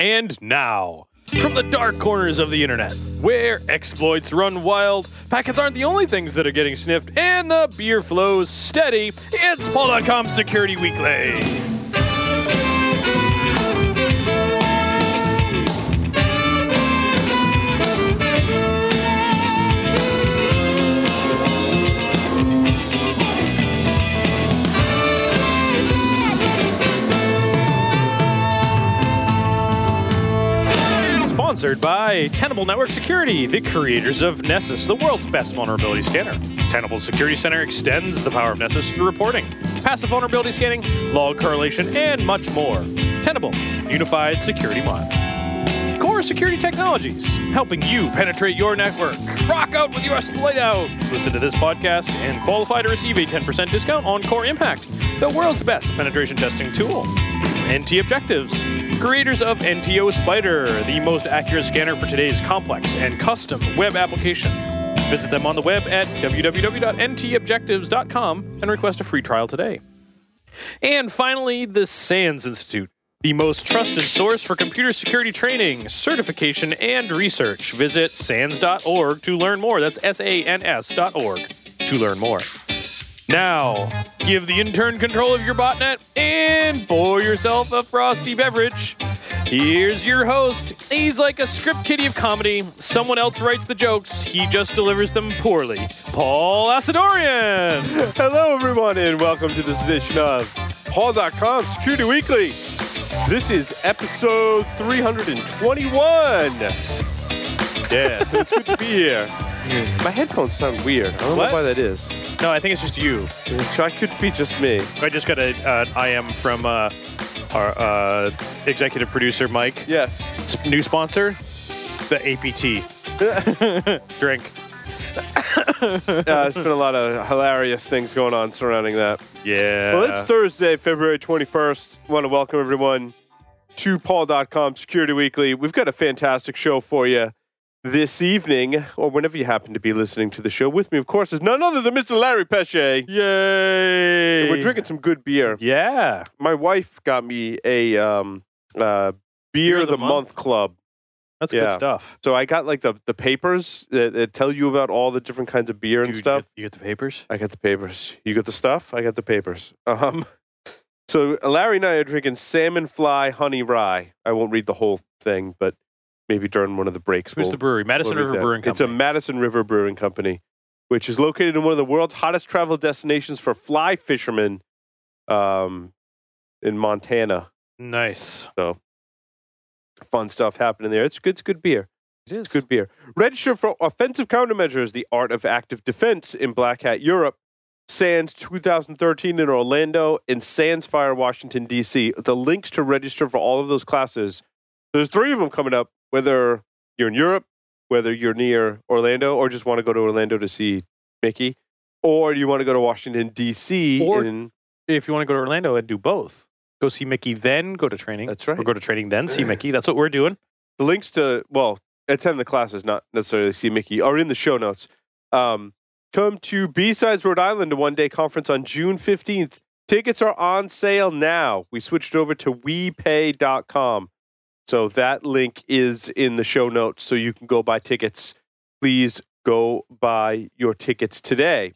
And now, from the dark corners of the internet, where exploits run wild, packets aren't the only things that are getting sniffed, and the beer flows steady, it's Paul.com Security Weekly. Sponsored by Tenable Network Security, the creators of Nessus, the world's best vulnerability scanner. Tenable Security Center extends the power of Nessus through reporting, passive vulnerability scanning, log correlation, and much more. Tenable, unified security mind. Core Security Technologies, helping you penetrate your network. Rock out with your exploit out. Listen to this podcast and qualify to receive a 10% discount on Core Impact, the world's best penetration testing tool. NT Objectives, creators of NTO Spider, the most accurate scanner for today's complex and custom web application. Visit them on the web at www.ntobjectives.com and request a free trial today. And finally, the SANS Institute, the most trusted source for computer security training, certification, and research. Visit SANS.org to learn more. That's S A N S.org to learn more. Now, give the intern control of your botnet and pour yourself a frosty beverage. Here's your host. He's like a script kiddie of comedy. Someone else writes the jokes, he just delivers them poorly. Paul Asadorian. Hello, everyone, and welcome to this edition of Paul.com Security Weekly. This is episode 321. Yeah, so it's good to be here. My headphones sound weird. I don't What? know why that is. No, I think it's just you. So I could be just me. I just got a uh, IM from uh, our uh, executive producer, Mike. Yes. S- new sponsor, the APT. Drink. Uh, there's been a lot of hilarious things going on surrounding that. Yeah. Well, it's Thursday, February 21st. I want to welcome everyone to Paul.com Security Weekly. We've got a fantastic show for you this evening, or whenever you happen to be listening to the show. With me, of course, is none other than Mr. Larry Pesce. Yay. We're drinking some good beer. Yeah. My wife got me a um, uh, beer, of the, month. club. That's Yeah. good stuff. So I got like the, the papers that, that tell you about all the different kinds of beer and Dude, stuff. You get, you get the papers? I got the papers. You got the stuff? I got the papers. Um, so Larry and I are drinking salmon fly honey rye. I won't read the whole thing, but maybe during one of the breaks. Who's we'll- the brewery? Madison we'll River that. Brewing It's a Madison River Brewing Company, which is located in one of the world's hottest travel destinations for fly fishermen um, in Montana. nice. So fun stuff happening there. It's good. It's good beer. It is. It's good beer. Register for Offensive Countermeasures, the art of active defense in Black Hat Europe. SANS 2013 in Orlando and SANS Fire Washington, D.C. The links to register for all of those classes, there's three of them coming up, whether you're in Europe, whether you're near Orlando, or just want to go to Orlando to see Mickey, or you want to go to Washington, D.C. Or- and If you want to go to Orlando and do both, go see Mickey, then go to training. That's right. Or go to training, then see Mickey. That's what we're doing. the links to well attend the classes not necessarily see mickey are in the show notes um, come to b-sides rhode island a one-day conference on june 15th tickets are on sale now we switched over to wepay.com so that link is in the show notes so you can go buy tickets please go buy your tickets today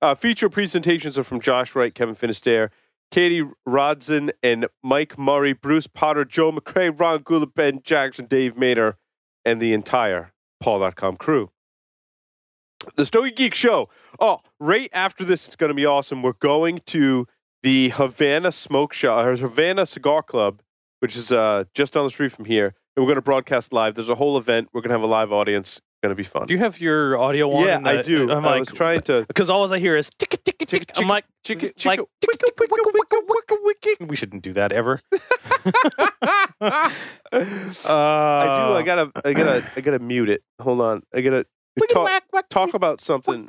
uh, feature presentations are from josh wright kevin finisterre Katie Rodson and Mike Murray, Bruce Potter, Joe McCray, Ron Gula, Ben Jackson, Dave Maynor, and the entire Paul.com crew. The Stogie Geek Show. Oh, right after this, it's going to be awesome. We're going to the Havana Smoke Shop, or Havana Cigar Club, which is uh, just down the street from here. And we're going to broadcast live. There's a whole event. We're going to have a live audience. It's going to be fun. Do you have your audio on? yeah, I do. I'm I like, was trying to. because all I hear is tick tick tick tick. I'm like, Chicka, like, chicka, tick, wicka, tick, tick, wicka, wicka, wicka, wicka, wicka. we shouldn't do that ever. I Uh, do. I gotta. I gotta. I gotta mute it. Hold on. I gotta talk, talk about something.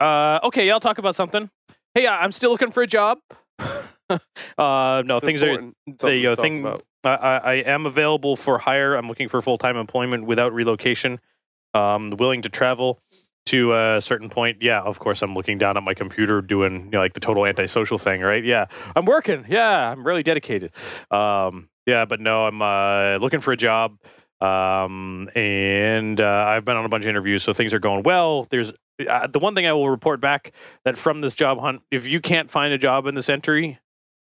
Uh, okay, I'll talk about something. Hey, I'm still looking for a job. uh, no, It's things are. The uh, thing. I, I, I am available for hire. I'm looking for full time employment without relocation. Um, willing to travel to a certain point. Yeah, of course, I'm looking down at my computer doing you know, like the total antisocial thing, right? Yeah, I'm working. Yeah, I'm really dedicated. Um, Yeah, but no, I'm uh, looking for a job. Um, and uh, I've been on a bunch of interviews, so things are going well. There's uh, the one thing I will report back that from this job hunt, if you can't find a job in this entry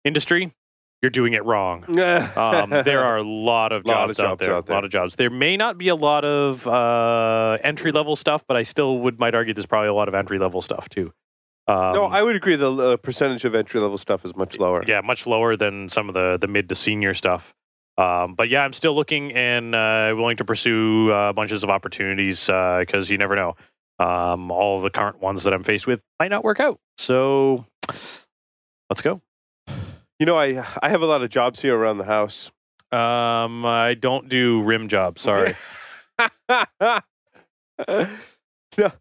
industry, you're doing it wrong. Um, there are a lot of Lot jobs, of out, jobs there, out A lot of jobs. There may not be a lot of uh, entry level stuff, but I still would might argue there's probably a lot of entry level stuff too. Um, no, I would agree. The uh, percentage of entry level stuff is much lower. yeah, much lower than some of the the mid to senior stuff. Um, but yeah, I'm still looking and uh, willing to pursue uh, bunches of opportunities because you never know. Um, all the current ones that I'm faced with might not work out. So let's go. You know, I I have a lot of jobs here around the house. Um, I don't do rim jobs. Sorry. no.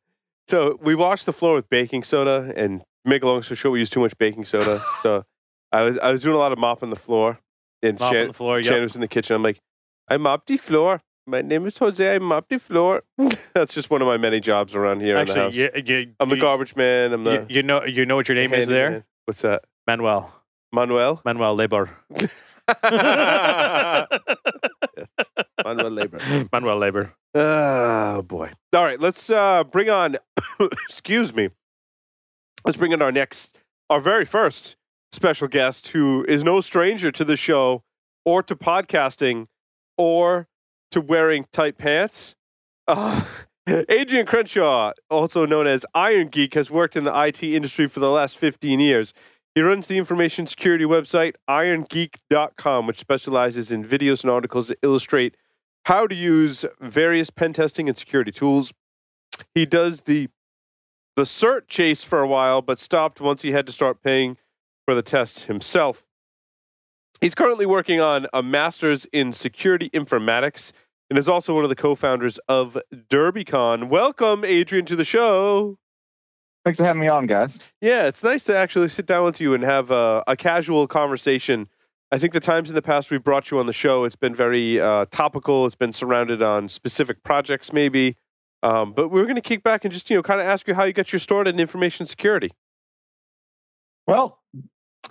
So we washed the floor with baking soda, and make a long story short, we used too much baking soda. so I was I was doing a lot of mopping the floor, and Mop on Shan, the floor. Shannon Yep. was in the kitchen. I'm like, I mopped the floor. My name is Jose. I mopped the floor. That's just one of my many jobs around here in the house. Actually, you, you, I'm the you, garbage man. I'm the you, know you know what your name is there, handyman. What's that? Manuel. Manuel. Manuel Labor. Manuel Labor. Manuel Labor. Oh boy. All right, let's uh bring on excuse me. Let's bring in our next our very first special guest who is no stranger to the show or to podcasting or to wearing tight pants. Uh, Adrian Crenshaw, also known as Iron Geek, has worked in the IT industry for the last 15 years. He runs the information security website irongeek.com, which specializes in videos and articles that illustrate how to use various pen testing and security tools. He does the the cert chase for a while, but stopped once he had to start paying for the tests himself. He's currently working on a master's in security informatics and is also one of the co-founders of DerbyCon. Welcome, Adrian, to the show. Thanks for having me on, guys. Yeah, it's nice to actually sit down with you and have a, a casual conversation. I think the times in the past we've brought you on the show, it's been very uh, topical. It's been surrounded on specific projects, maybe. Um, but we're going to kick back and just you know kind of ask you how you got your start in information security. Well,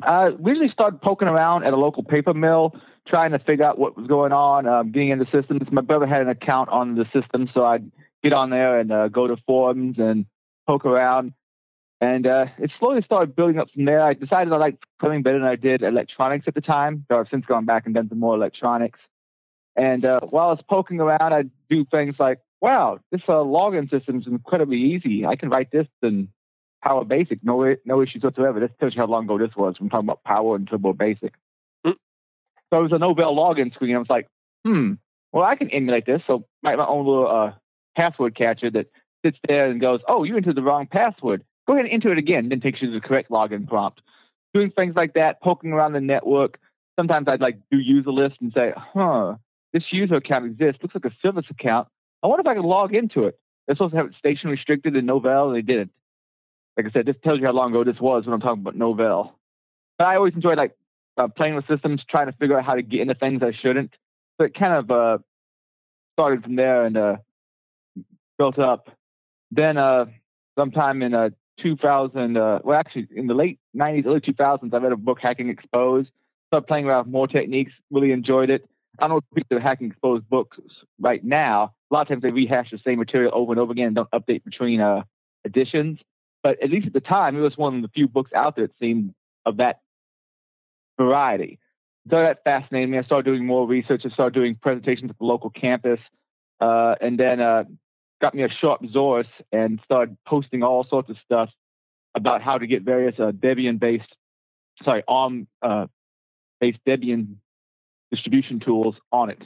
I usually started poking around at a local paper mill, trying to figure out what was going on, um, getting into systems. My brother had an account on the system, so I'd get on there and uh, go to forums and poke around. And uh, it slowly started building up from there. I decided I liked programming better than I did electronics at the time. So I've since gone back and done some more electronics. And uh, while I was poking around, I'd do things like, wow, this uh, login system is incredibly easy. I can write this in Power Basic, no no issues whatsoever. This tells you how long ago this was. I'm talking about Power and Turbo Basic. Mm. So it was a Novell login screen. I was like, hmm, well, I can emulate this. So write my own little uh, password catcher that sits there and goes, oh, you entered the wrong password. Go ahead and enter it again. Then takes you to the correct login prompt. Doing things like that, poking around the network. Sometimes I'd like do user list and say, huh, this user account exists. Looks like a service account. I wonder if I can log into it. They're supposed to have it station restricted in Novell, and they didn't. Like I said, this tells you how long ago this was when I'm talking about Novell. But I always enjoyed like uh, playing with systems, trying to figure out how to get into things I shouldn't. So it kind of uh, started from there and uh, built up. Then uh, sometime in uh, 2000, uh, well, actually in the late 90s, early 2000s, I read a book, Hacking Exposed. Started playing around with more techniques, really enjoyed it. I don't people are hacking exposed books right now. A lot of times they rehash the same material over and over again and don't update between uh, editions. But at least at the time, it was one of the few books out there that seemed of that variety. So that fascinated me. I started doing more research. I started doing presentations at the local campus, uh, and then uh, got me a sharp Zaurus and started posting all sorts of stuff about how to get various uh, Debian-based, sorry, ARM-based Debian distribution tools on it.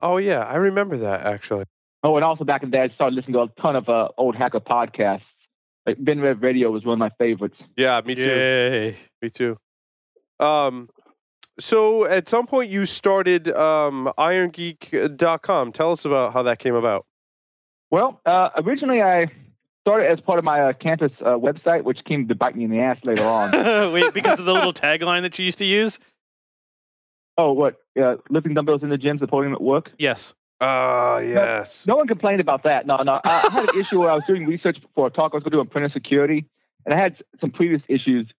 Oh yeah, I remember that actually. Oh, and also back in the day, I started listening to a ton of uh, old hacker podcasts. Like BinRev Radio was one of my favorites. Yeah, me too. Yay. Me too. Um, so at some point you started um, IronGeek.com. Tell us about how that came about. Well, uh, originally I started as part of my uh, campus uh, website, which came to bite me in the ass later on. Wait, because of the little tagline that you used to use? oh, what? Uh, lifting dumbbells in the gym, supporting them at work? Yes. Ah, yes. No one complained about that. No, no. I, I had an issue where I was doing research for a talk I was going to do on printer security, and I had some previous issues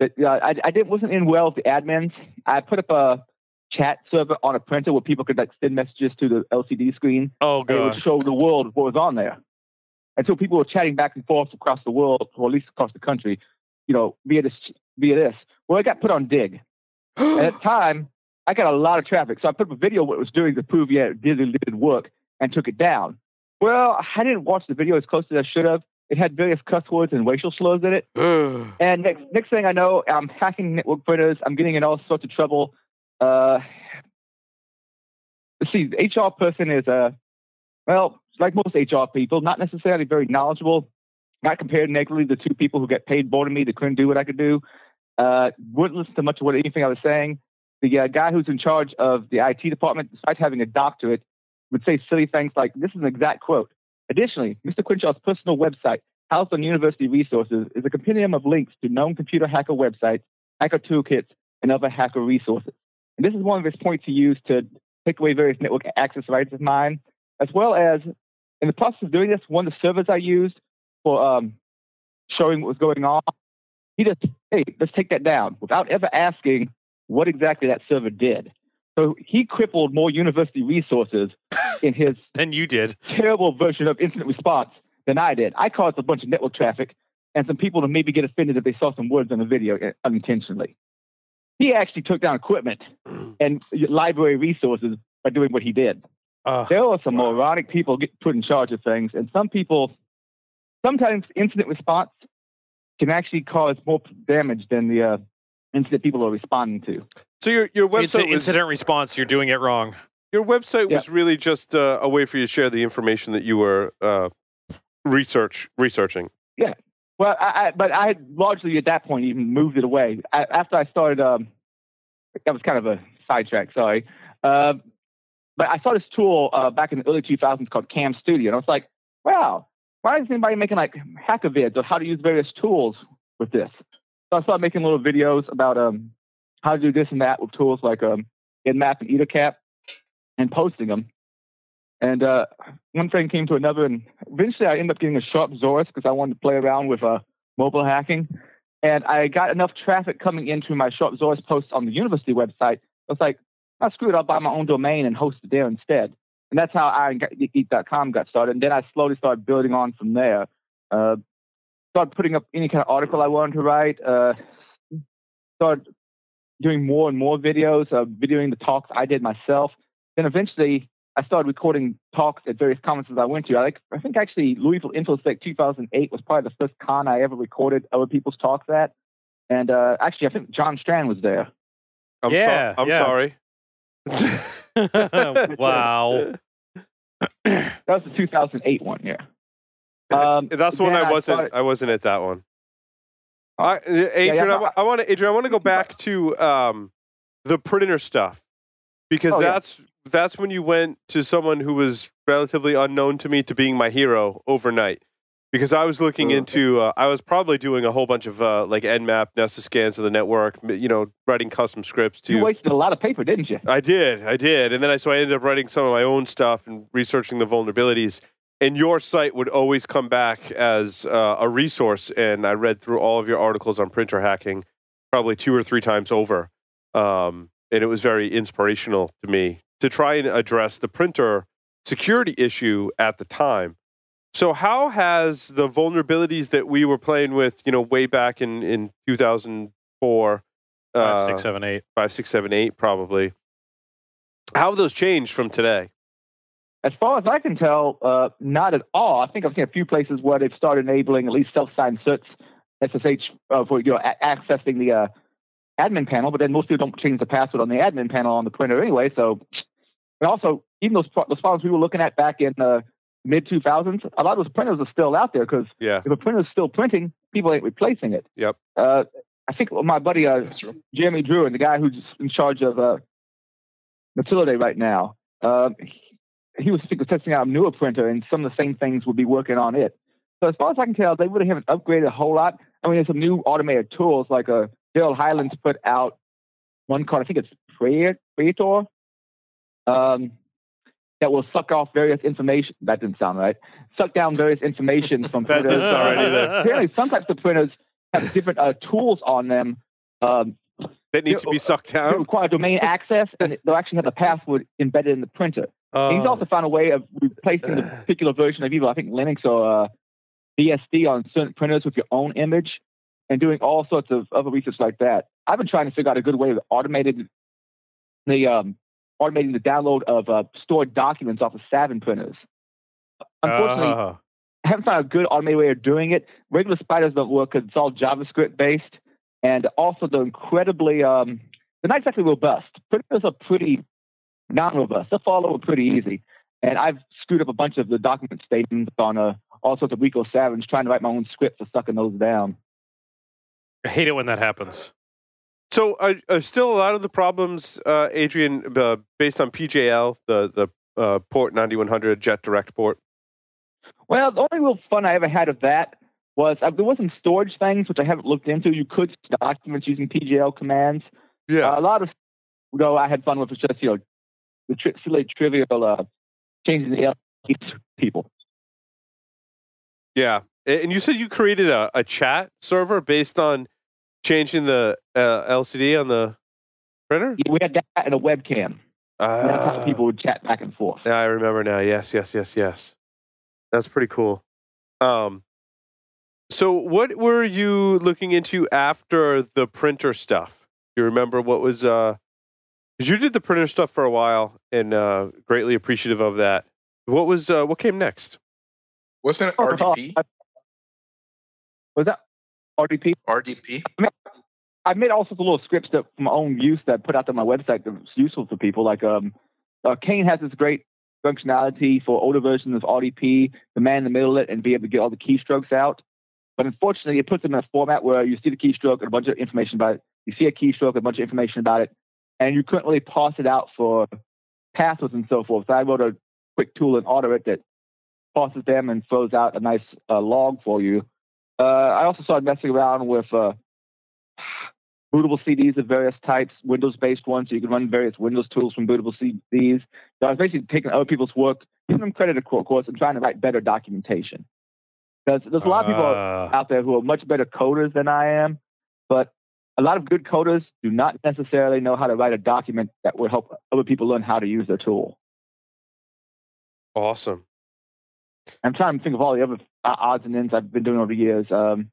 that uh, I, I didn't wasn't in well with the admins. I put up a chat server on a printer where people could like send messages to the LCD screen. Oh And it would show the world what was on there. And so people were chatting back and forth across the world, or at least across the country, you know, via this via this. Well, I got put on Digg. At the time, I got a lot of traffic. So I put up a video of what it was doing to prove, yeah, it did, did work and took it down. Well, I didn't watch the video as close as I should have. It had various cuss words and racial slurs in it. And next, next thing I know, I'm hacking network printers. I'm getting in all sorts of trouble. Uh, see, the HR person is, uh, well, like most HR people, not necessarily very knowledgeable. Not compared negatively to two people who get paid more than me that couldn't do what I could do. Uh, wouldn't listen to much of what anything I was saying. The uh, guy who's in charge of the IT department, despite having a doctorate, would say silly things like, "This is an exact quote." Additionally, Mr. Crenshaw's personal website, housed on university resources, is a compendium of links to known computer hacker websites, hacker toolkits, and other hacker resources. And this is one of his points he used to take away various network access rights of mine, as well as in the process of doing this, one of the servers I used for um, showing what was going on, he just, hey, let's take that down without ever asking what exactly that server did. So he crippled more university resources in his Then you did. terrible version of incident response than I did. I caused a bunch of network traffic and some people to maybe get offended if they saw some words on the video uh, unintentionally. He actually took down equipment and library resources by doing what he did. Uh, There are some moronic people get put in charge of things, and some people, sometimes incident response can actually cause more damage than the uh, incident people are responding to. So your your website incident, was incident response. You're doing it wrong. your website Yeah. was really just uh, a way for you to share the information that you were uh, research researching. Well, I, I, but I had largely at that point even moved it away. I, after I started, um, that was kind of a sidetrack, sorry. Uh, but I saw this tool uh, back in the early 2000s called Cam Studio, and I was like, wow, why is anybody making like hacker vids of how to use various tools with this? So I started making little videos about um, how to do this and that with tools like um, Nmap and Ettercap and posting them. And uh, one thing came to another, and eventually I ended up getting a Sharp Zaurus because I wanted to play around with uh, mobile hacking. And I got enough traffic coming into my Sharp Zaurus post on the university website. I was like, oh, screw it, I'll buy my own domain and host it there instead. And that's how IronGeek.com got started. And then I slowly started building on from there. Uh, started putting up any kind of article I wanted to write. Uh, started doing more and more videos, uh, videoing the talks I did myself. Then eventually I started recording talks at various conferences I went to. I, like, I think actually Louisville InfoSec 2008 was probably the first con I ever recorded other people's talks at. And uh, actually, I think John Strand was there. I'm Yeah, so- I'm yeah. sorry. wow. That was the 2008 one, yeah. Um, That's the one I I wasn't. started- I wasn't at that one. I, Adrian, no, I, want to. Adrian, I want to go back to um, the printer stuff because Oh, yeah. That's when you went to someone who was relatively unknown to me to being my hero overnight. Because I was looking Sure. into, uh, I was probably doing a whole bunch of uh, like Nmap, Nessus scans of the network, you know, writing custom scripts to you wasted a lot of paper, didn't you? I did, I did, and then I so I ended up writing some of my own stuff and researching the vulnerabilities. And your site would always come back as uh, a resource, and I read through all of your articles on printer hacking, probably two or three times over, um, and it was very inspirational to me to try and address the printer security issue at the time. So, how has the vulnerabilities that we were playing with, you know, way back in in two thousand four, Five, six, seven, eight. five, six, seven, eight, probably. How have those changed from today? As far as I can tell, uh, not at all. I think I've seen a few places where they've started enabling at least self-signed certs, SSH, uh, for you know a- accessing the uh, admin panel. But then most people don't change the password on the admin panel on the printer anyway. So, and also even those those files we were looking at back in the mid 2000s, a lot of those printers are still out there because Yeah, if a printer is still printing, people ain't replacing it. Yep. Uh, I think my buddy uh, Jeremy Drew and the guy who's in charge of uh, Mutillidae right now, um, he, he was testing out a newer printer, and some of the same things would be working on it. So as far as I can tell, they really haven't upgraded a whole lot. I mean, there's some new automated tools like uh, Daryl Highlands put out one called I think it's Praeda, Praeda um, that will suck off various information. That didn't sound right. Suck down various information from That printers. didn't sound right either. Apparently, some types of printers have different uh, tools on them um, that need to be sucked They down. require domain access, and they'll actually have the password embedded in the printer. He's Oh. also found a way of replacing the particular version of either, I think, Linux or uh, BSD on certain printers with your own image and doing all sorts of other research like that. I've been trying to figure out a good way of automated the um, automating the download of uh, stored documents off of Savin printers. Unfortunately, Oh. I haven't found a good automated way of doing it. Regular spiders don't work because it's all JavaScript based, and also they're incredibly um, they're not exactly robust. Printers are pretty non-robust. They'll fall over pretty easy. And I've screwed up a bunch of the document statements on uh, all sorts of Ricoh Savins trying to write my own script for sucking those down. I hate it when that happens. So, are, are still a lot of the problems, uh, Adrian, uh, based on PJL, the the uh, port 9100 Jet Direct port? Well, the only real fun I ever had of that was uh, there was some storage things which I haven't looked into. You could store documents using PJL commands. Yeah. Uh, a lot of though I had fun with was just you know the tri- silly trivial uh, changing the LEDs people. Yeah, A- and you said you created a, a chat server based on changing the uh, LCD on the printer. Yeah, we had that and a webcam. And that's how Ah. people would chat back and forth. Yeah, I remember now. Yes, yes, yes, yes. That's pretty cool. Um, so what were you looking into after the printer stuff? You remember what was uh? 'cause you did the printer stuff for a while, and uh, greatly appreciative of that. What was uh, what came next? Wasn't it RDP? Was that RDP? RDP? I made all sorts of little scripts that for my own use that I put out on my website that was useful for people. Like um, uh, Cain has this great functionality for older versions of RDP to man in the middle of it and be able to get all the keystrokes out. But unfortunately, it puts them in a format where you see the keystroke and a bunch of information about it. You see a keystroke and a bunch of information about it, and you couldn't really parse it out for passwords and so forth. So I wrote a quick tool in AutoIt that parses them and throws out a nice uh, log for you. Uh, I also started messing around with uh, bootable CDs of various types, Windows-based ones, so you can run various Windows tools from bootable CDs. So I was basically taking other people's work, giving them credit, of course, and trying to write better documentation. Because there's a lot of people Uh, out there who are much better coders than I am, but a lot of good coders do not necessarily know how to write a document that will help other people learn how to use their tool. Awesome. I'm trying to think of all the other odds and ends I've been doing over the years. Um,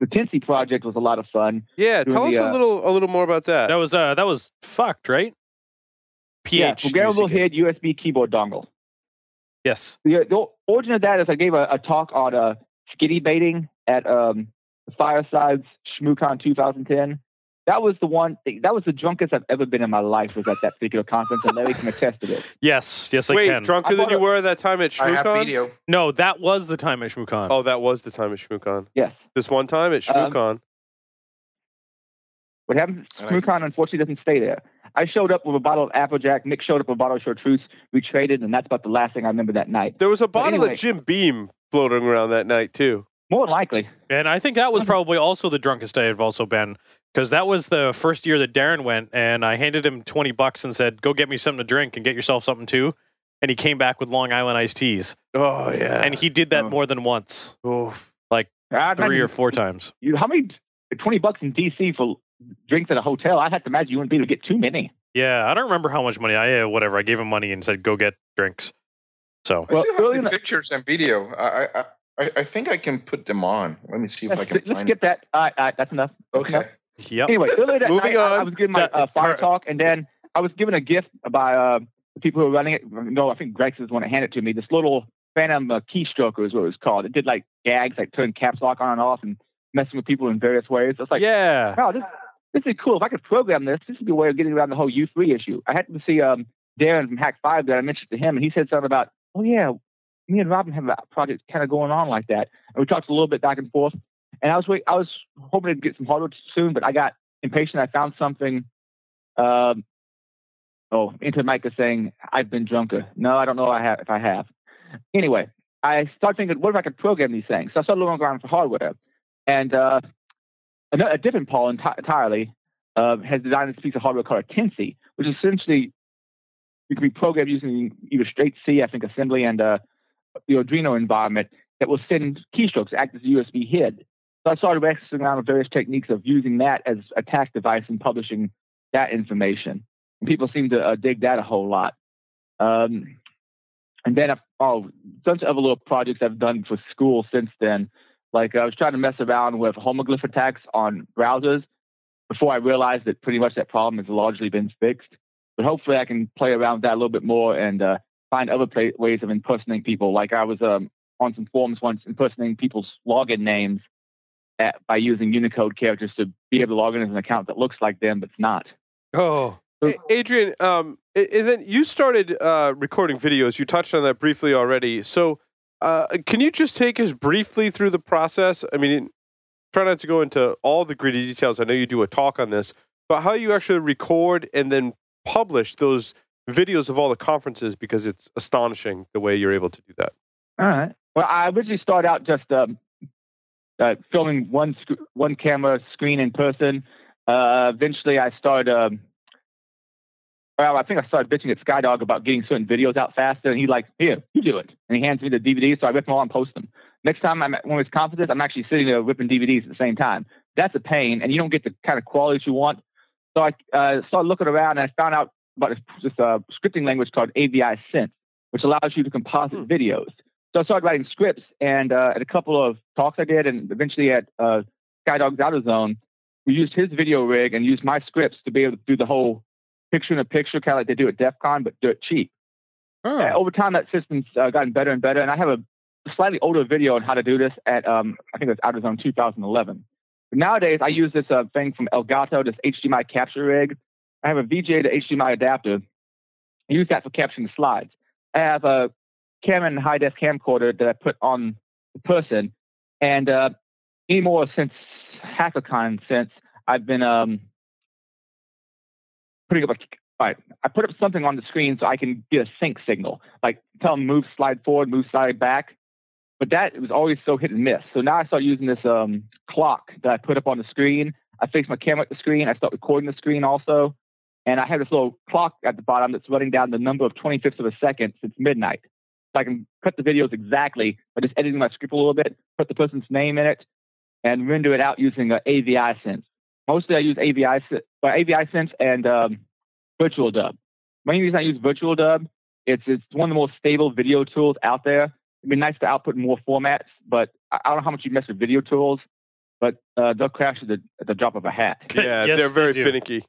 the Teensy project was a lot of fun. Yeah, Doing tell us the, a uh, little a little more about that. that was uh, that was PHUKD, right? yeah, PH. programmable using it. head USB keyboard dongle. Yes. The, the origin of that is I gave a, a talk on uh, skitty baiting at um, Fireside's ShmooCon 2010. That was the one. That was the drunkest I've ever been in my life. Was at that particular conference, and Larry can attest to this. Yes. Yes, I Wait, can. drunker I than you a- were that time at I have ShmooCon? video. no, that was the time at ShmooCon. Oh, that was the time at ShmooCon. Yes. This one time at Um, What happens And at ShmooCon unfortunately doesn't stay there. I showed up with a bottle of Applejack. Nick showed up with a bottle of Chartreuse. We traded, and that's about the last thing I remember that night. there was a bottle anyway. of Jim Beam floating around that night too. More than likely. And I think that was probably also the drunkest I have also been because that was the first year that Darren went, and I handed him twenty bucks and said, "Go get me something to drink and get yourself something too." And he came back with Long Island iced teas, Oh yeah. and he did that Oh. more than once, Oof. I three or four times. You, how many? Twenty bucks in DC for drinks at a hotel. I have to imagine you wouldn't be able to get too many. Yeah, I don't remember how much money I uh, whatever. I gave him money and said, "Go get drinks." So I Well, still early have the the- pictures and video. I, I I I think I can put them on. Let me see if I Let's, can let's find skip that. All right, all right, that's enough. it. Okay. yep. Anyway, earlier that Moving night, I, I was giving my uh, fire talk, and then I was given a gift by uh, the people who were running it. No, I think Greg's is the one that handed it to me. This little Phantom uh, keystroker is what it was called. It did like gags, like turn caps lock on and off, and messing with people in various ways. I was like, yeah. wow, this this is cool. If I could program this, this would be a way of getting around the whole U3 issue. I happened to see um, Darren from Hak5 that I mentioned to him, and he said something about, oh yeah, me and Robin have a project kind of going on like that. And we talked a little bit back and forth. And I was wait, I was hoping to get some hardware soon, but I got impatient. I found something. Um, oh, into Micah saying I've been drunker. No, I don't know. I have if I have. Anyway, I started thinking, what if I could program these things? So I started looking around for hardware, and uh, a, different Paul enti- entirely uh, has designed this piece of hardware called a Teensy, which is essentially you can be programmed using either straight C, I think, assembly and uh, the Arduino environment that will send keystrokes, act as a USB head. So I started around with various techniques of using that as a attack device and publishing that information. And people seem to uh, dig that a whole lot. Um, and then I've oh, bunch of other little projects I've done for school since then. Like I was trying to mess around with homoglyph attacks on browsers before I realized that pretty much that problem has largely been fixed. But hopefully I can play around with that a little bit more and uh, find other play- ways of impersonating people. Like I was um, on some forums once impersonating people's login names at, by using Unicode characters to be able to log in as an account that looks like them but it's not. Oh, Adrian, um, and then you started uh, recording videos. You touched on that briefly already. So, uh, can you just take us briefly through the process? I mean, try not to go into all the gritty details. I know you do a talk on this, but how you actually record and then publish those videos of all the conferences because it's astonishing the way you're able to do that. All right. Well, I originally started out just um, uh, filming one sc- one camera screen in person. Uh, eventually, I started. Um, well, I think I started bitching at Skydog about getting certain videos out faster, and he like, here, you do it, and he hands me the DVDs, so I rip them all and post them. Next time I'm at one of his conferences, I'm actually sitting there ripping DVDs at the same time. That's a pain, and you don't get the kind of quality you want. So I uh, started looking around, and I found out about this, this uh, scripting language called AVI Synth, which allows you to composite hmm. videos. So I started writing scripts, and uh, at a couple of talks I did, and eventually at uh, Skydog's Outerz0ne, we used his video rig and used my scripts to be able to do the whole picture in a picture, kind of like they do at DEF CON, but do it cheap. Oh. Uh, over time, that system's uh, gotten better and better, and I have a slightly older video on how to do this at, um, I think it was Outerz0ne 2011. But nowadays, I use this uh, thing from Elgato, this HDMI capture rig. I have a VGA to HDMI adapter. I use that for capturing the slides. I have a Canon high def camcorder that I put on the person. And uh, anymore since HackerCon, since I've been um, putting up a right, I put up something on the screen so I can get a sync signal, like tell them move slide forward, move slide back. But that was always so hit and miss. So now I start using this um, clock that I put up on the screen. I face my camera at the screen. I start recording the screen also. And I have this little clock at the bottom that's running down the number of 25ths of a second since midnight. So I can cut the videos exactly by just editing my script a little bit, put the person's name in it, and render it out using uh, AviSynth. Mostly I use AVI, uh, AviSynth and um, Virtual Dub. Main reason I use Virtual Dub, it's, it's one of the most stable video tools out there. It'd be nice to output more formats, but I don't know how much you mess with video tools, but uh, they'll crash at the, at the drop of a hat. Yeah, yes, they're very they finicky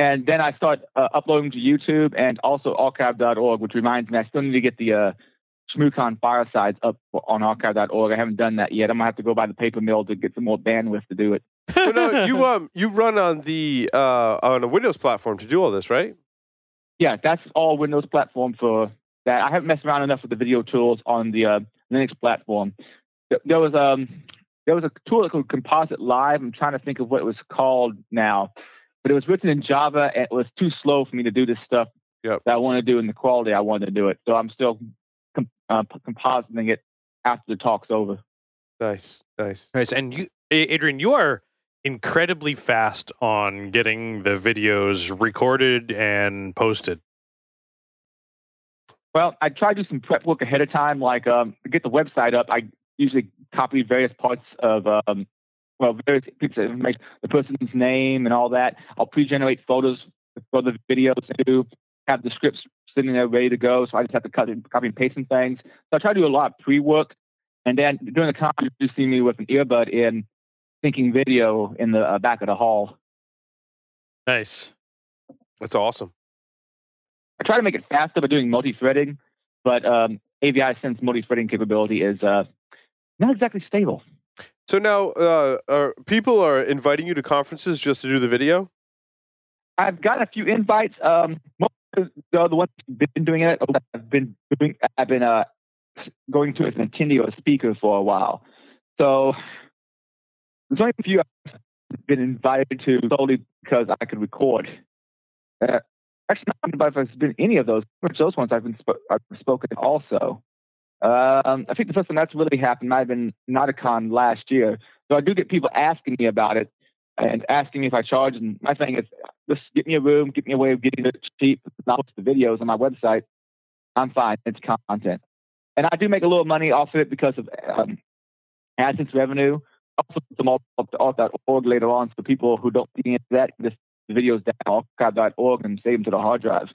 and then I start uh, uploading to YouTube and also archive.org, which reminds me I still need to get the uh, ShmooCon firesides up on archive.org. I haven't done that yet. I'm gonna have to go by the paper mill to get some more bandwidth to do it. so no, you um you run on the uh on a Windows platform to do all this, right? Yeah, that's all Windows platform for that. I haven't messed around enough with the video tools on the uh, Linux platform. There was um there was a tool called Composite Live. I'm trying to think of what it was called now but it was written in Java and it was too slow for me to do this stuff yep. that I want to do in the quality I wanted to do it. So I'm still com- uh, compositing it after the talk's over. Nice, nice, nice. And you, Adrian, you are incredibly fast on getting the videos recorded and posted. Well, I try to do some prep work ahead of time, like um, to get the website up. I usually copy various parts of um, well, various pieces of information, the person's name and all that. I'll pre-generate photos for the videos to have the scripts sitting there ready to go. So I just have to cut and copy and paste some things. So I try to do a lot of pre-work. And then during the conference, you see me with an earbud in, thinking video in the uh, back of the hall. Nice. That's awesome. I try to make it faster by doing multi-threading, but um, AviSynth multi-threading capability is uh, not exactly stable. So now, uh, are, people are inviting you to conferences just to do the video. I've got a few invites. Um, most of the, ones who've been doing it, I've been doing. I've been uh, going to as an attendee or a speaker for a while. So there's only a few I've been invited to solely because I could record. Uh, actually, not about if there's been any of those. Those ones I've been sp- I've spoken also. Um, I think the first time that's really happened might have been Notacon last year. So I do get people asking me about it and asking me if I charge. And my thing is, just get me a room, get me a way of getting it cheap, not the videos on my website. I'm fine. It's content. And I do make a little money off of it because of um, AdSense revenue. Also to alt.org later on so people who don't see into that, just videos down archive.org and save them to the hard drive.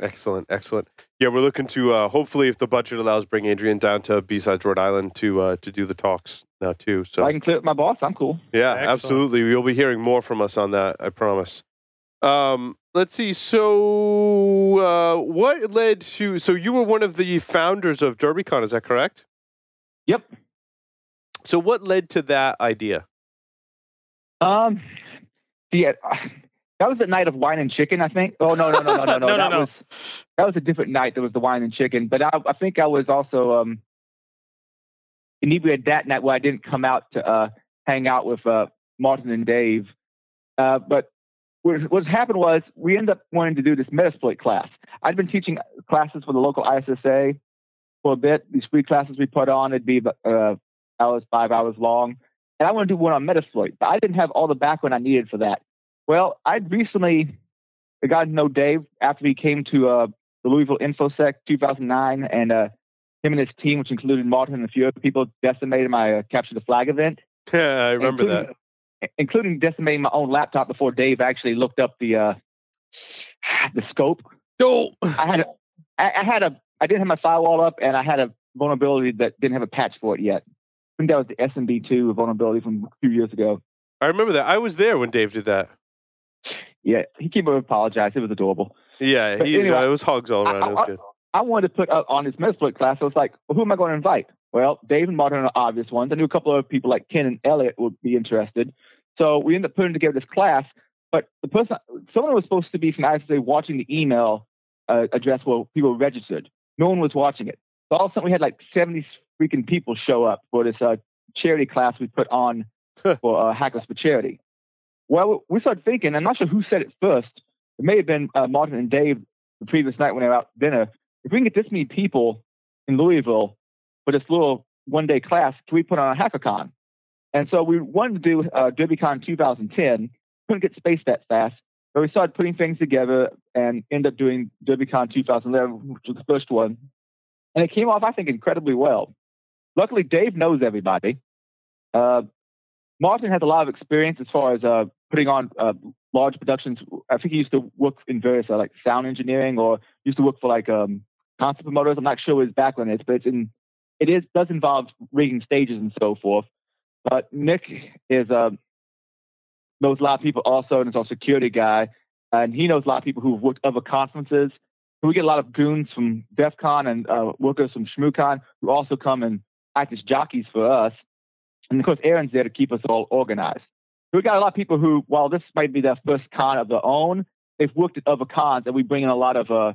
Excellent, excellent. Yeah, we're looking to uh, hopefully, if the budget allows, bring Adrian down to B-sides Rhode Island to uh, to do the talks now too. So So I can clear up my boss. I'm cool. yeah, Excellent. absolutely. You'll be hearing more from us on that. I promise. Um, let's see. So, uh, what led to? So, you were one of the founders of DerbyCon. Is that correct? Yep. So, what led to that idea? Um, yeah, that was the night of wine and chicken, I think. Oh no, no, no, no, no, no. No, that no. was that was a different night. There was the wine and chicken, but I, I think I was also um inebriated that night where I didn't come out to uh hang out with uh Martin and Dave. Uh, but what, what happened was we ended up wanting to do this Metasploit class. I'd been teaching classes for the local ISSA for a bit. These free classes we put on, it'd be uh, hours, five hours long. And I want to do one on Metasploit, but I didn't have all the background I needed for that. Well, I'd recently got to know Dave after he came to uh, the Louisville InfoSec 2009, and uh, him and his team, which included Martin and a few other people, decimated my uh, Capture the Flag event. Yeah, I remember that. including, Including decimating my own laptop before Dave actually looked up the uh, the scope. Oh, I had a, I, I had a, I didn't have my firewall up, and I had a vulnerability that didn't have a patch for it yet. I think that was the SMB2 vulnerability from a few years ago. I remember that. I was there when Dave did that. Yeah, he came over and apologized. It was adorable. Yeah, he, anyway, it was hugs all around. I- it was good. I wanted to put up on this Metasploit class. I was like, well, who am I going to invite? Well, Dave and Martin are obvious ones. I knew a couple of people like Ken and Elliot would be interested. So we ended up putting together this class. But the person, someone was supposed to be from ISSA watching the email uh, address where people registered. No one was watching it. So all of a sudden we had like 70 freaking people show up for this uh, charity class we put on for uh, Hackers for Charity. Well, we started thinking, I'm not sure who said it first. It may have been uh, Martin and Dave the previous night when they were out dinner. If we can get this many people in Louisville for this little one day class, can we put on a hackathon? And so we wanted to do uh, DerbyCon 2010. Couldn't get space that fast, but we started putting things together and ended up doing DerbyCon 2011, which was the first one. And it came off, I think, incredibly well. Luckily, Dave knows everybody. Uh, Martin has a lot of experience as far as uh, putting on uh, large productions. I think he used to work in various uh, like sound engineering or used to work for like um, concert promoters. I'm not sure what his background is, but it's in it is does involve rigging stages and so forth. But Nick is uh, knows a lot of people also, and is a security guy, and he knows a lot of people who've worked other conferences. We get a lot of goons from DEF CON and uh, workers from ShmooCon who also come and act as jockeys for us. And of course, Aaron's there to keep us all organized. We've got a lot of people who, while this might be their first con of their own, they've worked at other cons, and we bring in a lot of uh,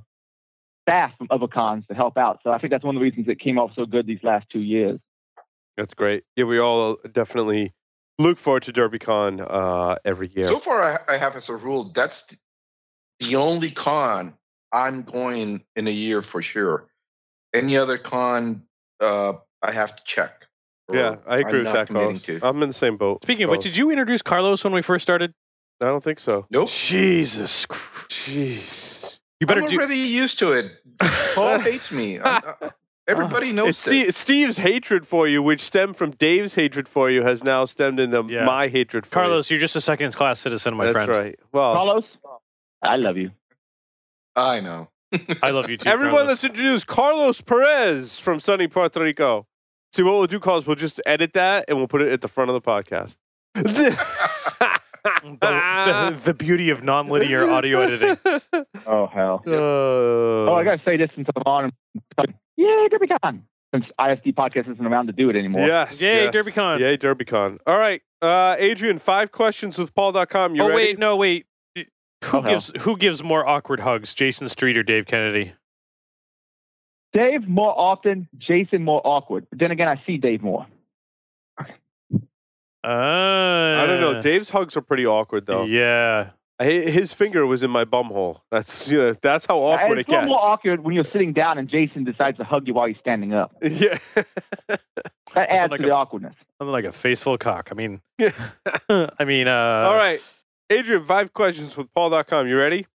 staff from other cons to help out. So I think that's one of the reasons it came off so good these last two years. That's great. Yeah, we all definitely look forward to DerbyCon uh, every year. So far, I, I have as a rule that's the only con I'm going in a year for sure. Any other con, uh, I have to check. Or yeah, I agree I'm with that, committing Carlos. to. I'm in the same boat. speaking of which, Carlos. did you introduce Carlos when we first started? I don't think so. Nope. Jesus, Christ. Jeez. you better I'm do. already used to it. Paul hates me. I'm- uh, everybody knows It's this. Steve, Steve's hatred for you, which stemmed from Dave's hatred for you, has now stemmed into Yeah. my hatred for Carlos, you're just a second class citizen, my That's friend. That's right. Well, Carlos, I love you. I know. I love you too. everyone, Carlos. let's introduce Carlos Perez from sunny Puerto Rico. See, what we'll do, Carlos, we'll just edit that and we'll put it at the front of the podcast. the, the, the beauty of non-linear audio editing. Oh hell. Uh, Oh, I gotta say this since I'm on. Yay, DerbyCon! Since ISD podcast isn't around to do it anymore. Yes. Yay, yes. DerbyCon. Yay, DerbyCon. All right. Uh, Adrian, five questions with Paul.com. You oh ready? wait, no wait. Who Oh, hell. gives who gives more awkward hugs, Jason Street or Dave Kennedy? Dave more often, Jason more awkward. But then again, I see Dave more. Uh, I don't know. Dave's hugs are pretty awkward, though. Yeah. I- His finger was in my bum hole. That's you know, that's how And awkward it it's a little gets. more awkward when you're sitting down and Jason decides to hug you while he's standing up. Yeah. That adds like to a- the awkwardness. Something like a faceful cock. I mean, I mean, uh, All right. Adrian, five questions with Paul.com. You ready?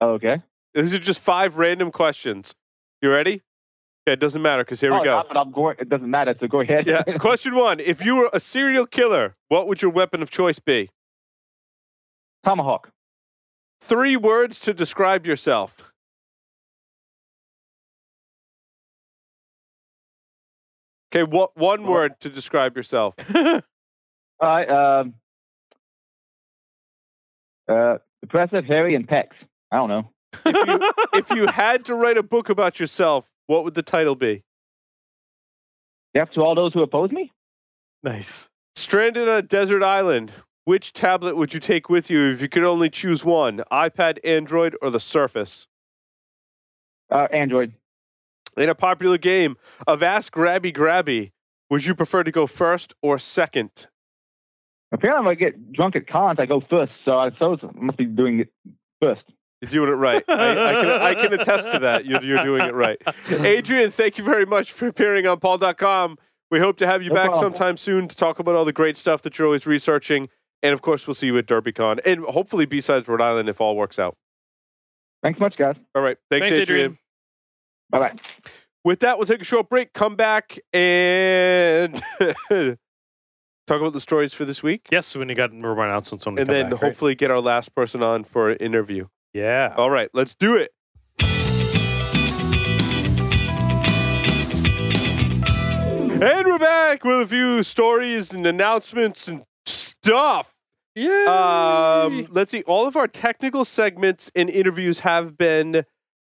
Okay. These are just five random questions. You ready? Okay, it doesn't matter because here oh, we go. Not, but I'm going. It doesn't matter. So go ahead. Yeah. Question one: If you were a serial killer, what would your weapon of choice be? Tomahawk. Three words to describe yourself. Okay, what one word to describe yourself? All right. Um, uh, impressive, hairy, and pecs. I don't know. If you, if you had to write a book about yourself, what would the title be? Death to all those who oppose me. nice. Stranded on a desert island. Which tablet would you take with you if you could only choose one? iPad, Android, or the Surface? Uh, Android. In a popular game of Ask Grabby Grabby, would you prefer to go first or second? Apparently, when I get drunk at cons, I go first. So I suppose I must be doing it first. You're doing it right. I, I, can, I can attest to that. You're, you're doing it right. Adrian, thank you very much for appearing on PaulDotCom. We hope to have you No back problem. sometime soon to talk about all the great stuff that you're always researching. And of course, we'll see you at DerbyCon and hopefully B-Sides Rhode Island if all works out. Thanks much, guys. All right. Thanks, Thanks, Adrian. Adrian. Bye bye. With that, we'll take a short break, come back, and talk about the stories for this week. Yes, when you got more announcements on and then hopefully get our last person on for an interview. Yeah. All right, let's do it. And we're back with a few stories and announcements and stuff. Yeah. Um, let's see. All of our technical segments and interviews have been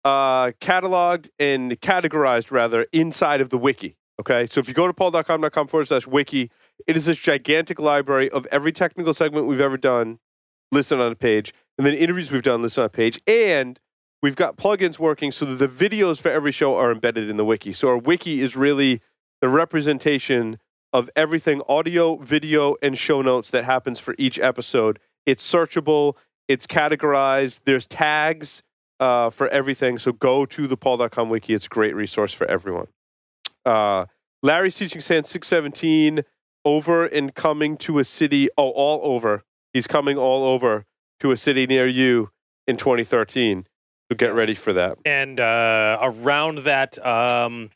uh, cataloged and categorized, rather, inside of the wiki. Okay. So if you go to pauldotcom.com forward slash wiki, it is this gigantic library of every technical segment we've ever done listed on a page, and then interviews we've done on page. And we've got plugins working so that the videos for every show are embedded in the wiki. So our wiki is really the representation of everything audio, video, and show notes that happens for each episode. It's searchable, it's categorized, there's tags uh, for everything. So go to the PaulDotCom wiki. It's a great resource for everyone. Uh, Larry's teaching SANS 617 over and coming to a city. Oh, all over. He's coming all over to a city near you in 2013. So get Yes. ready for that. And uh, around that, um,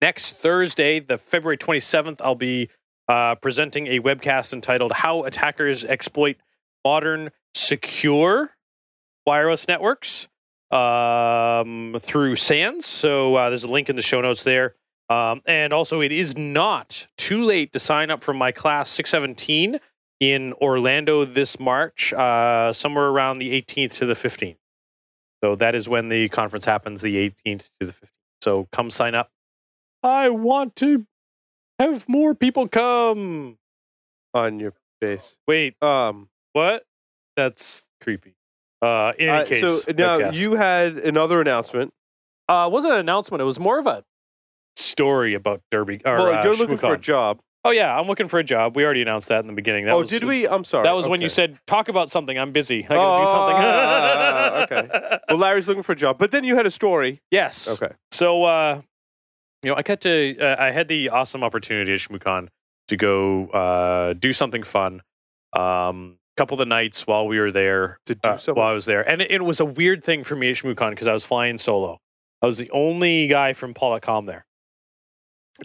next Thursday, the February 27th, I'll be uh, presenting a webcast entitled How Attackers Exploit Modern Secure Wireless Networks um, through SANS. So uh, there's a link in the show notes there. Um, and also, it is not too late to sign up for my class 617 in Orlando this March, uh, somewhere around the 18th to the 15th. So that is when the conference happens, the 18th to the 15th. So come sign up. I want to have more people come. On your face. Wait, Um, what? That's creepy. Uh, in any uh, case, so now webcast. you had another announcement. uh, wasn't an announcement. It was more of a story about Derby. Or, well, uh, you're looking for a job. Oh yeah, I'm looking for a job. We already announced that in the beginning. That oh, was, did we? I'm sorry. That was when you said talk about something. I'm busy. I gotta do something. Oh, okay. Well, Larry's looking for a job, but then you had a story. Yes. Okay. So, uh, you know, I got to, uh, I had the awesome opportunity at ShmooCon to go uh, do something fun. Um, couple of the nights while we were there, To do uh, something. while I was there, and it, it was a weird thing for me at ShmooCon because I was flying solo. I was the only guy from PaulDotCom there.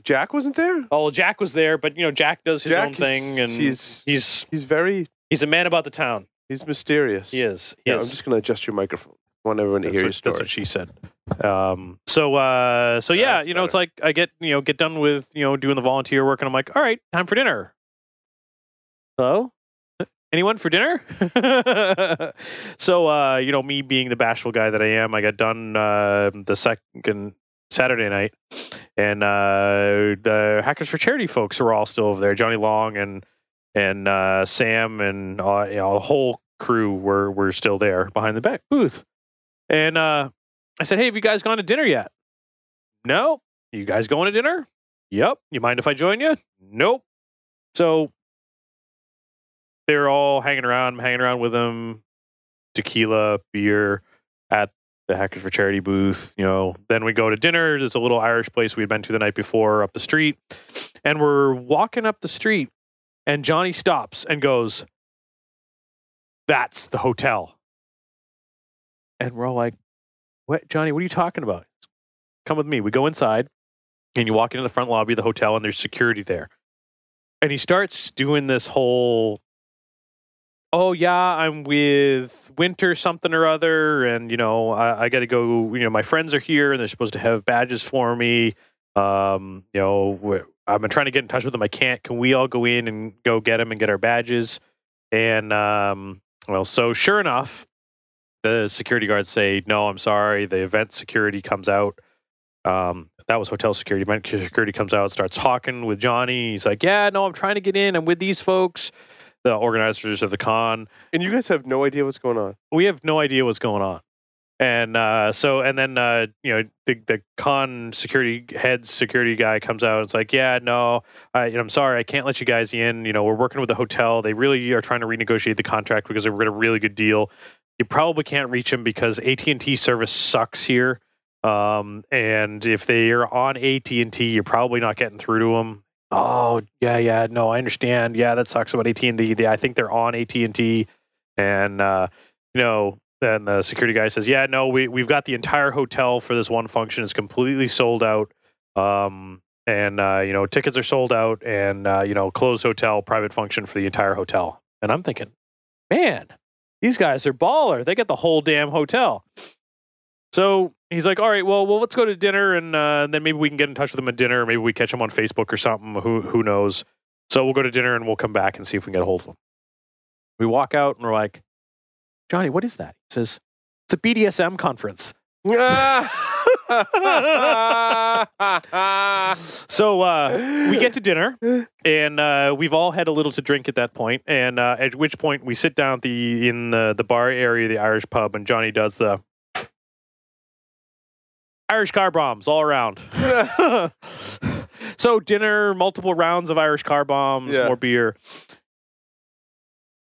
Jack wasn't there. Oh, Jack was there, but you know, Jack does his Jack own is- thing, and he's he's he's very he's a man about the town. he's mysterious. He is. He Yeah, I'm just going to adjust your microphone. I want everyone to That's hear what, your story. that's what she said. Um, so, uh, so yeah, That's you know, it's like I get, you know, get done with, you know, doing the volunteer work, and I'm like, all right, time for dinner. Hello, anyone for dinner? so, uh, you know, me being the bashful guy that I am, I got done uh, the second Saturday night, and uh, the Hackers for Charity folks were all still over there. Johnny Long and and uh, Sam and uh, you know, a whole crew were were still there behind the back booth. And uh, I said, "Hey, have you guys gone to dinner yet?" No. You guys going to dinner? Yep. You mind if I join you? Nope. So they're all hanging around. I'm hanging around with them. Tequila, beer at the Hackers for Charity booth. You know, then we go to dinner. There's a little Irish place we'd been to the night before up the street, and we're walking up the street, and Johnny stops and goes, "That's the hotel." And we're all like, "What, Johnny? What are you talking about?" Come with me. We go inside. and you walk into the front lobby of the hotel, and there's security there. And he starts doing this whole, oh yeah, I'm with Winter something or other, and you know I, I got to go. You know my friends are here, and they're supposed to have badges for me. Um, you know I've been trying to get in touch with them. I can't. Can we all go in and go get them and get our badges? And um, well, so sure enough, the security guards say, "No, I'm sorry." The event security comes out. Um, that was hotel security. Event security comes out, starts talking with Johnny. He's like, "Yeah, no, I'm trying to get in. I'm with these folks, the organizers of the con. And you guys have no idea what's going on. We have no idea what's going on." And uh, so, and then uh, you know, the the con security head security guy comes out. and It's like, yeah, no, I, you know, I'm sorry, I can't let you guys in. You know, we're working with the hotel. They really are trying to renegotiate the contract because they were get a really good deal. You probably can't reach them because AT and T service sucks here. Um, and if they are on AT and T, you're probably not getting through to them. Oh yeah, yeah, no, I understand. Yeah, that sucks about AT and T. I think they're on AT and T, and uh, you know, then the security guy says, "Yeah, no, we we've got the entire hotel for this one function. It's completely sold out. Um, and uh, you know, tickets are sold out, and uh, you know, closed hotel, private function for the entire hotel." And I'm thinking, man, these guys are baller. They get the whole damn hotel. So he's like, all right, well, well, let's go to dinner, and uh, then maybe we can get in touch with him at dinner. Maybe we catch him on Facebook or something. Who who knows? So we'll go to dinner and we'll come back and see if we can get a hold of him. We walk out and we're like, Johnny, what is that? He says, it's a BDSM conference. So uh, we get to dinner, and uh, we've all had a little to drink at that point. And uh, at which point we sit down at the in the the bar area, the Irish pub, and Johnny does the Irish car bombs all around. so dinner, multiple rounds of Irish car bombs, Yeah. more beer.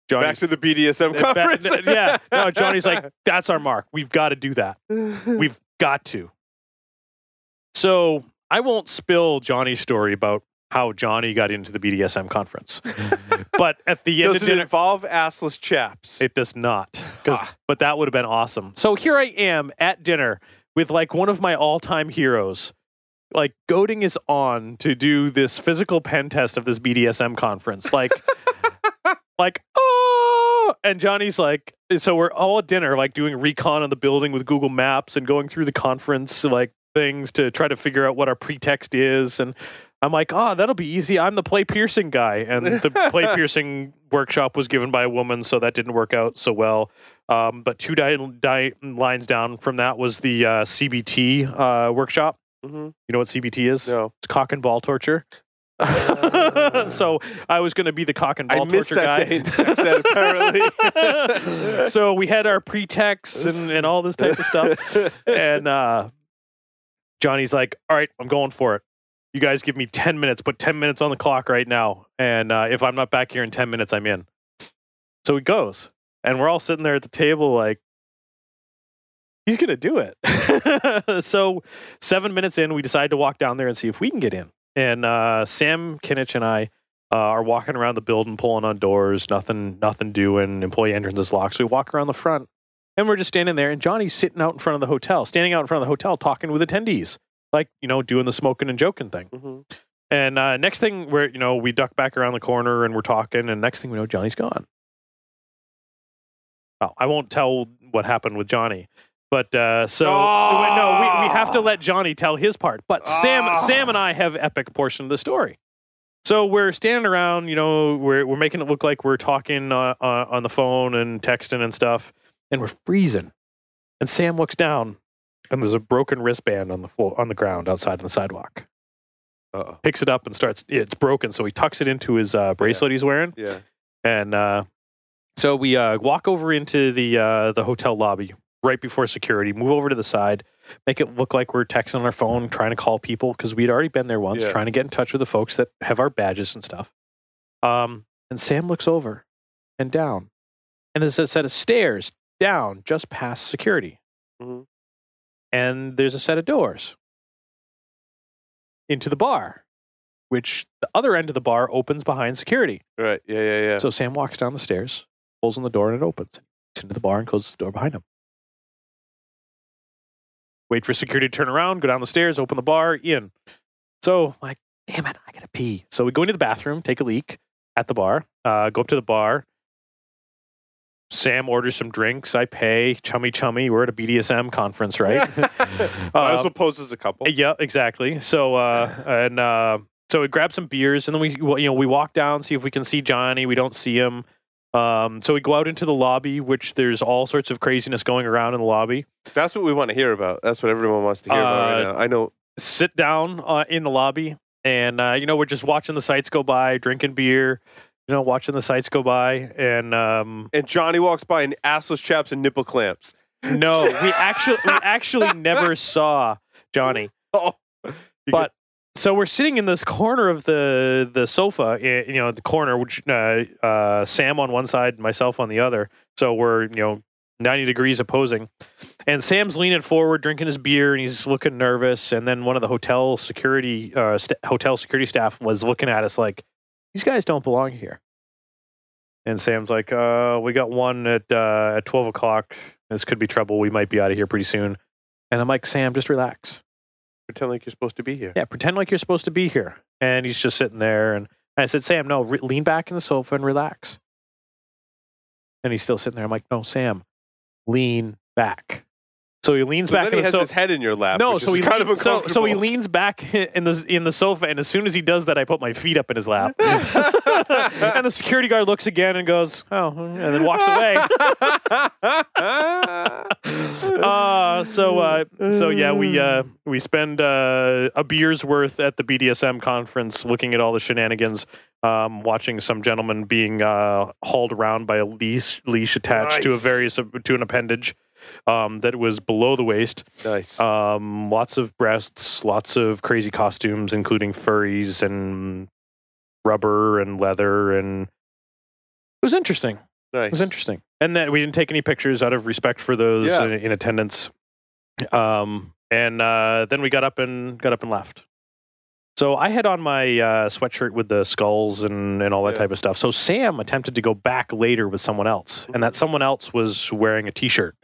Back to the BDSM conference. yeah, no. Johnny's like, that's our mark. We've got to do that. We've got to. So I won't spill Johnny's story about how Johnny got into the BDSM conference, but at the end Does of it dinner, involve assless chaps? it does not. 'Cause- Ah. but that would have been awesome. So here I am at dinner with like one of my all-time heroes. Like goading is on to do this physical pen test of this BDSM conference. Like, like oh, and Johnny's like, so we're all at dinner, like doing recon on the building with Google Maps and going through the conference like things to try to figure out what our pretext is. And I'm like, oh, that'll be easy. I'm the play piercing guy, and the play piercing workshop was given by a woman, so that didn't work out so well. Um, but two di- di- lines down from that was the uh, CBT uh, workshop. Mhm. You know what CBT is? No. It's cock and ball torture. so I was going to be the cock and ball I missed torture that guy. day in sex ed, apparently. so we had our pretexts and, and all this type of stuff. And uh, Johnny's like, all right, I'm going for it. You guys give me 10 minutes, put 10 minutes on the clock right now. And uh, if I'm not back here in 10 minutes, I'm in. So he goes. And we're all sitting there at the table like, he's going to do it. so seven minutes in, we decide to walk down there and see if we can get in. And uh, Sam Kinich and I uh, are walking around the building, pulling on doors, nothing, nothing doing. Employee entrance is locked. So we walk around the front and we're just standing there. And Johnny's sitting out in front of the hotel, standing out in front of the hotel, talking with attendees, like, you know, doing the smoking and joking thing. Mhm. And uh, next thing, we're you know we duck back around the corner and we're talking, and next thing we know, Johnny's gone. Oh, I won't tell what happened with Johnny, but uh, so Oh. no, we, we have to let Johnny tell his part. But Sam, Oh. Sam and I have epic portion of the story. So we're standing around, you know, we're we're making it look like we're talking uh, uh, on the phone and texting and stuff, and we're freezing. And Sam looks down, and there's a broken wristband on the floor on the ground outside on the sidewalk Uh-oh. picks it up and starts it's broken so he tucks it into his uh, bracelet he's wearing Yeah. and uh, so we uh, walk over into the uh, the hotel lobby right before security move over to the side make it look like we're texting on our phone trying to call people because we'd already been there once Yeah. trying to get in touch with the folks that have our badges and stuff um, and sam looks over and down and there's a set of stairs down just past security Mhm. And there's a set of doors into the bar, which the other end of the bar opens behind security. Right. Yeah. Yeah. Yeah. So Sam walks down the stairs, pulls on the door, and it opens. Into the bar and closes the door behind him. Wait for security to turn around, go down the stairs, open the bar, in. So like, damn it, I gotta pee. So we go into the bathroom, take a leak at the bar. Uh, go up to the bar. Sam orders some drinks. I pay. Chummy chummy. We're at a BDSM conference, right? I also pose as a couple. yeah, exactly. So uh, and uh, so we grab some beers, and then we you know we walk down, see if we can see Johnny. We don't see him. Um, so we go out into the lobby, which there's all sorts of craziness going around in the lobby. That's what we want to hear about. That's what everyone wants to hear about right Uh, now. I know. Sit down uh, in the lobby, and uh, you know we're just watching the sights go by, drinking beer. You know, watching the sights go by, and um, And Johnny walks by in assless chaps and nipple clamps. no, we actually we actually never saw Johnny. Oh, but so we're sitting in this corner of the the sofa, you know, the corner, which uh, uh, Sam on one side, myself on the other. So we're you know ninety degrees opposing, and Sam's leaning forward, drinking his beer, and he's looking nervous. And then one of the hotel security uh, st- hotel security staff was looking at us like, "These guys don't belong here." And Sam's like, uh, "We got one at uh, at twelve o'clock. This could be trouble. We might be out of here pretty soon." And I'm like, "Sam, just relax." pretend like you're supposed to be here. Yeah, pretend like you're supposed to be here. And he's just sitting there. And I said, Sam, no, re- lean back in the sofa and relax. And he's still sitting there. I'm like, no, Sam, lean back. So he leans So back then in he the has sofa. his head in your lap. No, so he kind of so, so he leans back in the in the sofa, and as soon as he does that, I put my feet up in his lap. and the security guard looks again and goes, "Oh," and then walks away. Uh, so uh, so yeah, we uh, we spend uh, a beer's worth at the BDSM conference, looking at all the shenanigans, um, watching some gentleman being uh, hauled around by a leash leash attached to a Nice. various to an appendage um, that was below the waist. nice. Um, lots of breasts, lots of crazy costumes, including furries and rubber and leather, and it was interesting. It was interesting. And then we didn't take any pictures out of respect for those Yeah. in, in attendance. Um, and uh, then we got up and got up and left. So I had on my uh, sweatshirt with the skulls and, and all that Yeah. type of stuff. So Sam attempted to go back later with someone else, and that someone else was wearing a t-shirt.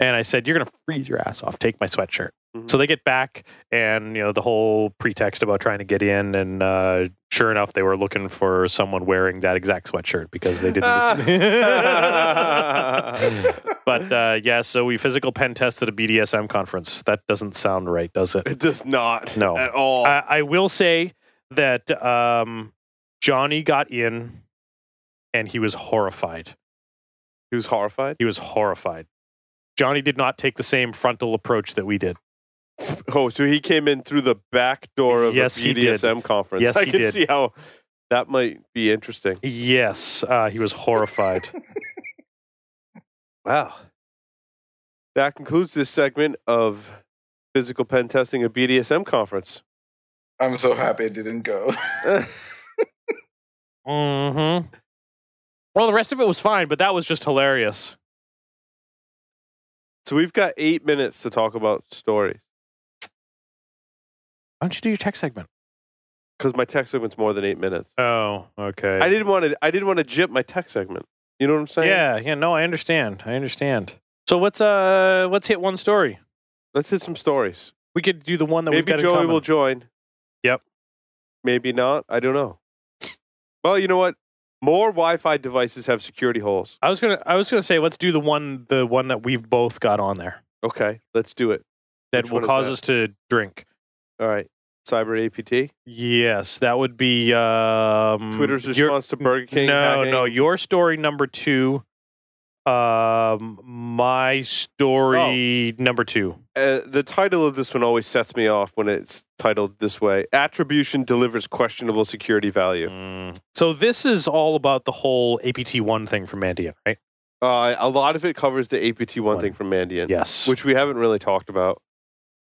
And I said, "You're gonna freeze your ass off. Take my sweatshirt." Mhm. So they get back, and you know the whole pretext about trying to get in, and uh, sure enough, they were looking for someone wearing that exact sweatshirt because they didn't. but uh, yeah, so we physical pen tested a BDSM conference. That doesn't sound right, does it? it does not. No. At all. I, I will say that um, Johnny got in, and he was horrified. he was horrified. He was horrified. Johnny did not take the same frontal approach that we did. Oh, so he came in through the back door of Yes, a he did. BDSM conference. Yes, I he can did. see how that might be interesting. Yes, uh, he was horrified. Wow. That concludes this segment of physical pen testing a BDSM conference. I'm so happy it didn't go. hmm Well, the rest of it was fine, but that was just hilarious. So we've got eight minutes to talk about stories Why don't you do your tech segment? because my tech segment's more than eight minutes. Oh, okay. I didn't want to. I didn't want to jip my tech segment. You know what I'm saying? Yeah, yeah. No, I understand. I understand. So let's uh let's hit one story. Let's hit some stories. We could do the one that we've Maybe got in Joey common. will join. Yep. Maybe not. I don't know. Well, you know what? More Wi-Fi devices have security holes. I was gonna I was gonna say let's do the one the one that we've both got on there Okay, let's do it. that Which will one is cause that? us to drink. All right. Cyber APT. Yes, that would be um, Twitter's your- response to Burger King. No, hacking. no, your story number two. Um, my story number two. Uh, the title of this one always sets me off when it's titled this way: "Attribution delivers questionable security value." Mm. So this is all about the whole APT one thing from Mandiant, right? Uh, a lot of it covers the APT one One. thing from Mandiant, Yes, which we haven't really talked about.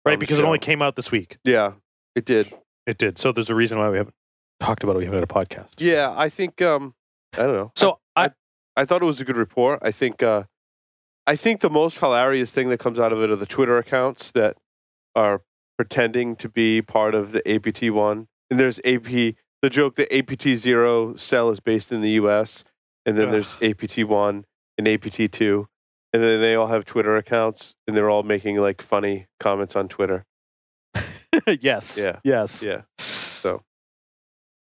right because it only came out this week. Yeah, it did. It did. So there's a reason why we haven't talked about it. We haven't had a podcast. Yeah, I think. Um, I don't know. So I, I thought it was a good report. I think uh, I think the most hilarious thing that comes out of it are the Twitter accounts that are pretending to be part of the APT one. And there's AP the joke that APT zero cell is based in the US and then Ugh. there's APT one and APT two. And then they all have Twitter accounts and they're all making like funny comments on Twitter. yes. Yeah. Yes. Yeah. So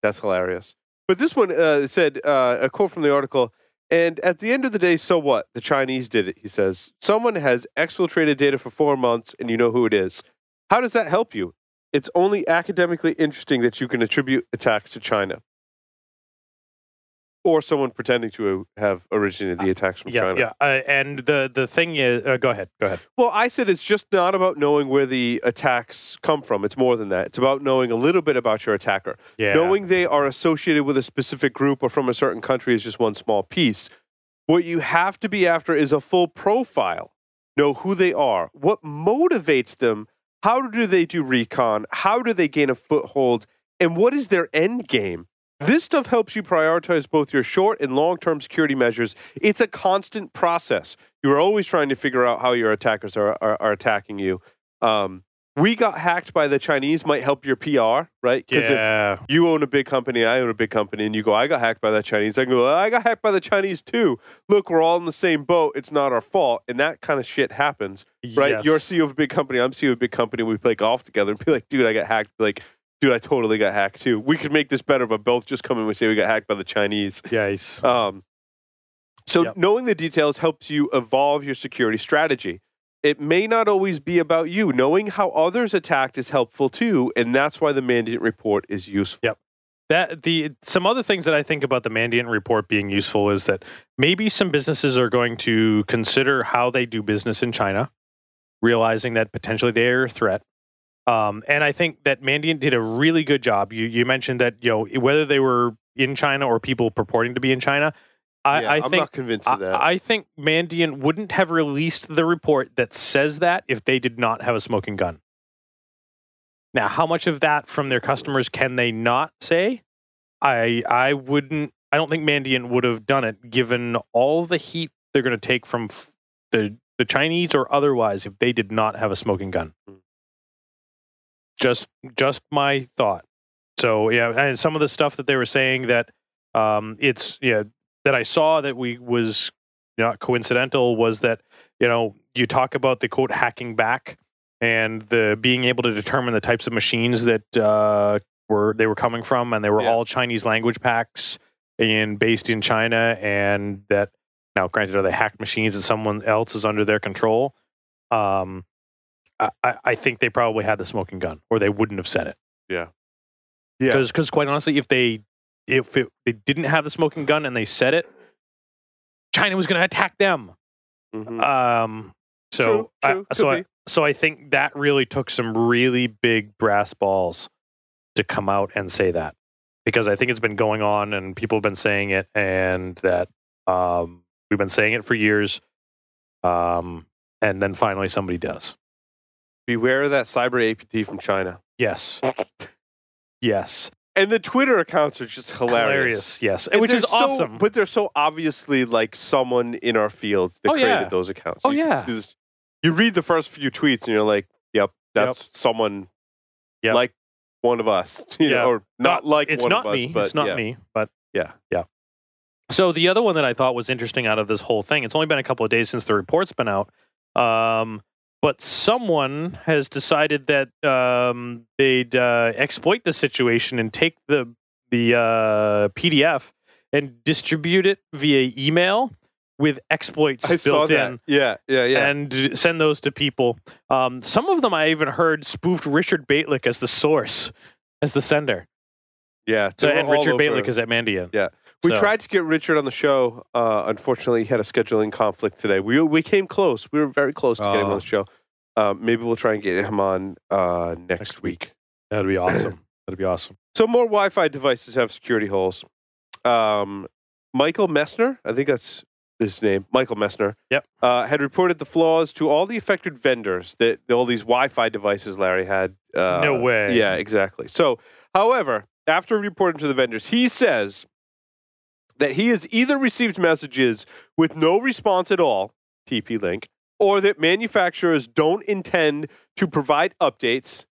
that's hilarious. But this one uh, said uh, a quote from the article. And at the end of the day, so what? The Chinese did it, he says. Someone has exfiltrated data for four months and you know who it is. How does that help you? It's only academically interesting that you can attribute attacks to China. Or someone pretending to have originated the attacks from Yeah. China. Yeah. Uh, and the the thing is, uh, go ahead. Go ahead. Well, I said it's just not about knowing where the attacks come from. It's more than that. It's about knowing a little bit about your attacker. Yeah. Knowing they are associated with a specific group or from a certain country is just one small piece. What you have to be after is a full profile. Know who they are, what motivates them, how do they do recon, how do they gain a foothold, and what is their end game. This stuff helps you prioritize both your short and long term security measures. It's a constant process. You are always trying to figure out how your attackers are, are, are attacking you. Um, we got hacked by the Chinese might help your PR, right? Because if Yeah. you own a big company, I own a big company, and you go, I got hacked by the Chinese. I can go, I got hacked by the Chinese too. Look, we're all in the same boat. It's not our fault. And that kind of shit happens, right? Yes. You're CEO of a big company. I'm CEO of a big company. We play golf together and be like, dude, I got hacked. Like, dude, I totally got hacked too. We could make this better, but both just come in and say we got hacked by the Chinese. Yes. Um, so Yep. knowing the details helps you evolve your security strategy. It may not always be about you. Knowing how others attacked is helpful too, and that's why the Mandiant report is useful. Yep. That the some other things that I think about the Mandiant report being useful is that maybe some businesses are going to consider how they do business in China, realizing that potentially they're a threat. Um, and I think that Mandiant did a really good job. You you mentioned that you know whether they were in China or people purporting to be in China. I, Yeah, I I'm think not convinced of that. I, think Mandiant wouldn't have released the report that says that if they did not have a smoking gun. Now, how much of that from their customers can they not say? I I wouldn't. I don't think Mandiant would have done it, given all the heat they're going to take from f- the the Chinese or otherwise if they did not have a smoking gun. Hmm. Just just my thought. So yeah, and some of the stuff that they were saying that um, it's yeah that I saw that we was not coincidental was that you know you talk about the quote hacking back and the being able to determine the types of machines that uh, were they were coming from and they were Yeah. all Chinese language packs and based in China and that now granted are they hacked machines that someone else is under their control um I, I- think they probably had the smoking gun or they wouldn't have said it Yeah. Yeah. Because quite honestly if they if it, they didn't have the smoking gun and they said it China was going to attack them Mhm. um so True, I, so I, so I think that really took some really big brass balls to come out and say that because I think it's been going on and people have been saying it and that um, we've been saying it for years um, and then finally somebody does Beware of that cyber APT from China. yes yes And the Twitter accounts are just hilarious. yes And which is so- awesome but they're so obviously like someone in our field that Oh, yeah. created those accounts. Oh, You- yeah. just- you read the first few tweets and you're like, "Yep, that's someone Yep. like one of us," you Yeah. know, or not, like it's one not of us, me but it's not yeah. me but Yeah. yeah so the other one that i thought was interesting out of this whole thing it's only been a couple of days since the report's been out um, but someone has decided that um, they'd uh, exploit the situation and take the the uh, pdf and distribute it via email with exploits I saw built that. in Yeah, yeah, yeah. and send those to people. Um, some of them I even heard spoofed Richard Bejtlich as the source, as the sender. yeah. So, and Richard Bejtlich is at Mandiant. Yeah. We So- tried to get Richard on the show. Uh, unfortunately, he had a scheduling conflict today. We we came close. We were very close to getting him Oh. on the show. Um, maybe we'll try and get him on uh, next, Next week. week. That'd be awesome. That'd be awesome. So more Wi-Fi devices have security holes. Um, Michael Messner, I think that's his name, Michael Messner, Yep. uh, had reported the flaws to all the affected vendors that all these Wi-Fi devices Larry had. Uh, No way. Yeah, exactly. So, however, after reporting to the vendors, he says that he has either received messages with no response at all, TP Link, or that manufacturers don't intend to provide updates,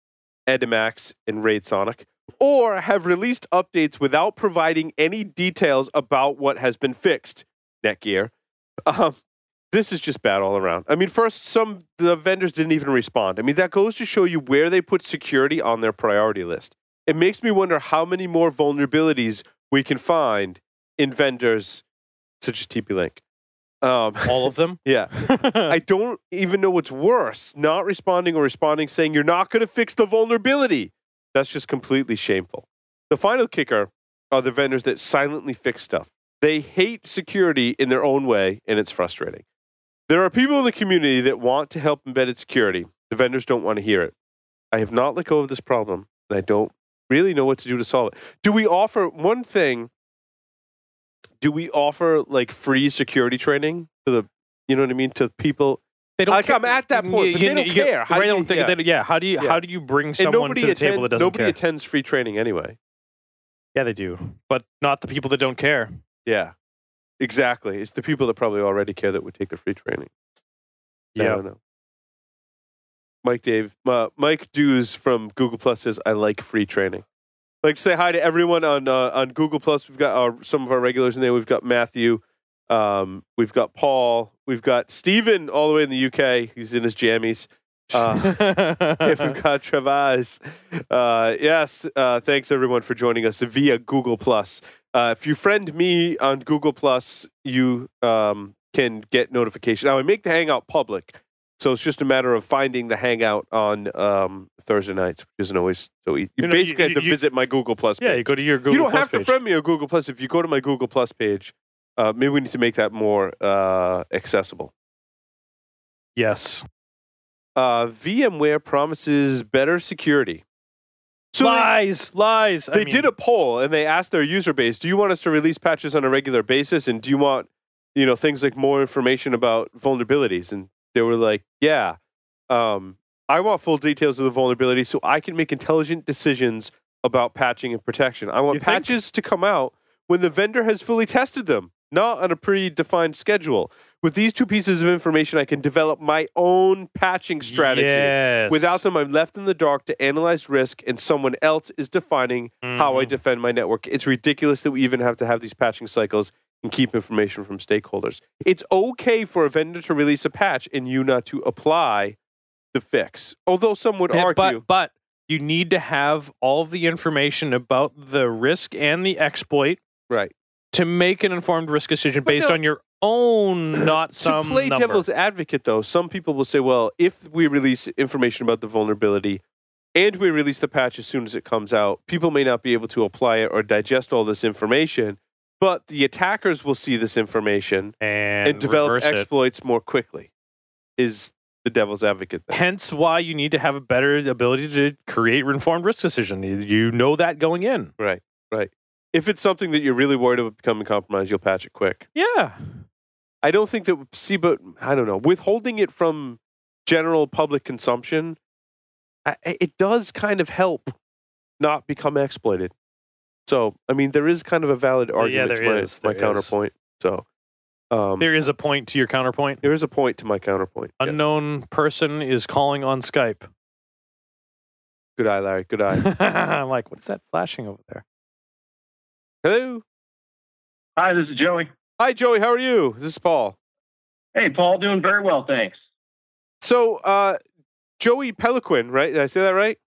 Edimax and RaidSonic, or have released updates without providing any details about what has been fixed, Netgear. Um, this is just bad all around. I mean, first, some the vendors didn't even respond. I mean, that goes to show you where they put security on their priority list. It makes me wonder how many more vulnerabilities we can find in vendors such as TP Link. Um, All of them. yeah. I don't even know what's worse not responding or responding saying you're not going to fix the vulnerability. That's just completely shameful. The final kicker are the vendors that silently fix stuff. They hate security in their own way, and it's frustrating. There are people in the community that want to help embedded security. The vendors don't want to hear it. I have not let go of this problem, and I don't really know what to do to solve it. Do we offer one thing? Do we offer like free security training to the, you know what I mean, to people? They don't. Like, care. I'm at that point, but they don't you- care. How right, do you- don't think. yeah. they- yeah. How do you? Yeah. How do you bring someone to the attend- table that doesn't care? nobody care? attends free training anyway. yeah, they do, but not the people that don't care. Yeah, exactly. It's the people that probably already care that would take the free training. I Yeah. don't know. Mike Dave, uh, Mike Dews from Google Plus says, "I like free training." Like say hi to everyone on uh, on Google Plus. We've got our, some of our regulars in there. We've got Matthew, um, we've got Paul, we've got Stephen all the way in the UK. He's in his jammies. Uh, we've got Travas. Uh, yes, uh, thanks everyone for joining us via Google Plus. Uh, if you friend me on Google Plus, you um, can get notification. Now I make the Hangout public, so it's just a matter of finding the Hangout on um, Thursday nights, which isn't always so easy. You, You know, basically you- have to you- visit my Google Plus. yeah, page. you go to your Google. you don't Plus have to page. friend me on Google Plus if you go to my Google Plus page. Uh, maybe we need to make that more uh, accessible. Yes. Uh, VMware promises better security. So they- lies, lies. I they mean, did a poll and they asked their user base, "Do you want us to release patches on a regular basis, and do you want, you know, things like more information about vulnerabilities?" And they were like, "Yeah, um, I want full details of the vulnerability so I can make intelligent decisions about patching and protection. I want You think- patches to come out when the vendor has fully tested them, not on a predefined schedule. With these two pieces of information, I can develop my own patching strategy." Yes. Without them, I'm left in the dark to analyze risk, and someone else is defining how I Mhm. defend my network. It's ridiculous that we even have to have these patching cycles and keep information from stakeholders. It's okay for a vendor to release a patch and you not to apply the fix. Although some would argue, but but you need to have all the information about the risk and the exploit right? to make an informed risk decision But based no- on your own, not some to play number. devil's advocate, though, some people will say, well, if we release information about the vulnerability and we release the patch as soon as it comes out, people may not be able to apply it or digest all this information, but the attackers will see this information and, and, develop reverse it. exploits more quickly. Is the devil's advocate there? Hence, why you need to have a better ability to create informed risk decision. You- You know that going in. Right, right. If it's something that you're really worried about becoming compromised, you'll patch it quick. Yeah, I don't think that see, but I don't know. Withholding it from general public consumption, I, it does kind of help not become exploited. So, I mean, there is kind of a valid argument there to my, is, my there is. counterpoint. So, um, there is a point to your counterpoint. there is a point to my counterpoint. Yes. Unknown person is calling on Skype. Good eye, Larry. Good eye. I'm like, what's that flashing over there? Hello. Hi, this is Joey. Hi, Joey. How are you? This is Paul. Hey, Paul, doing very well, thanks. So, uh, Joey Peloquin, right? Did I say that right?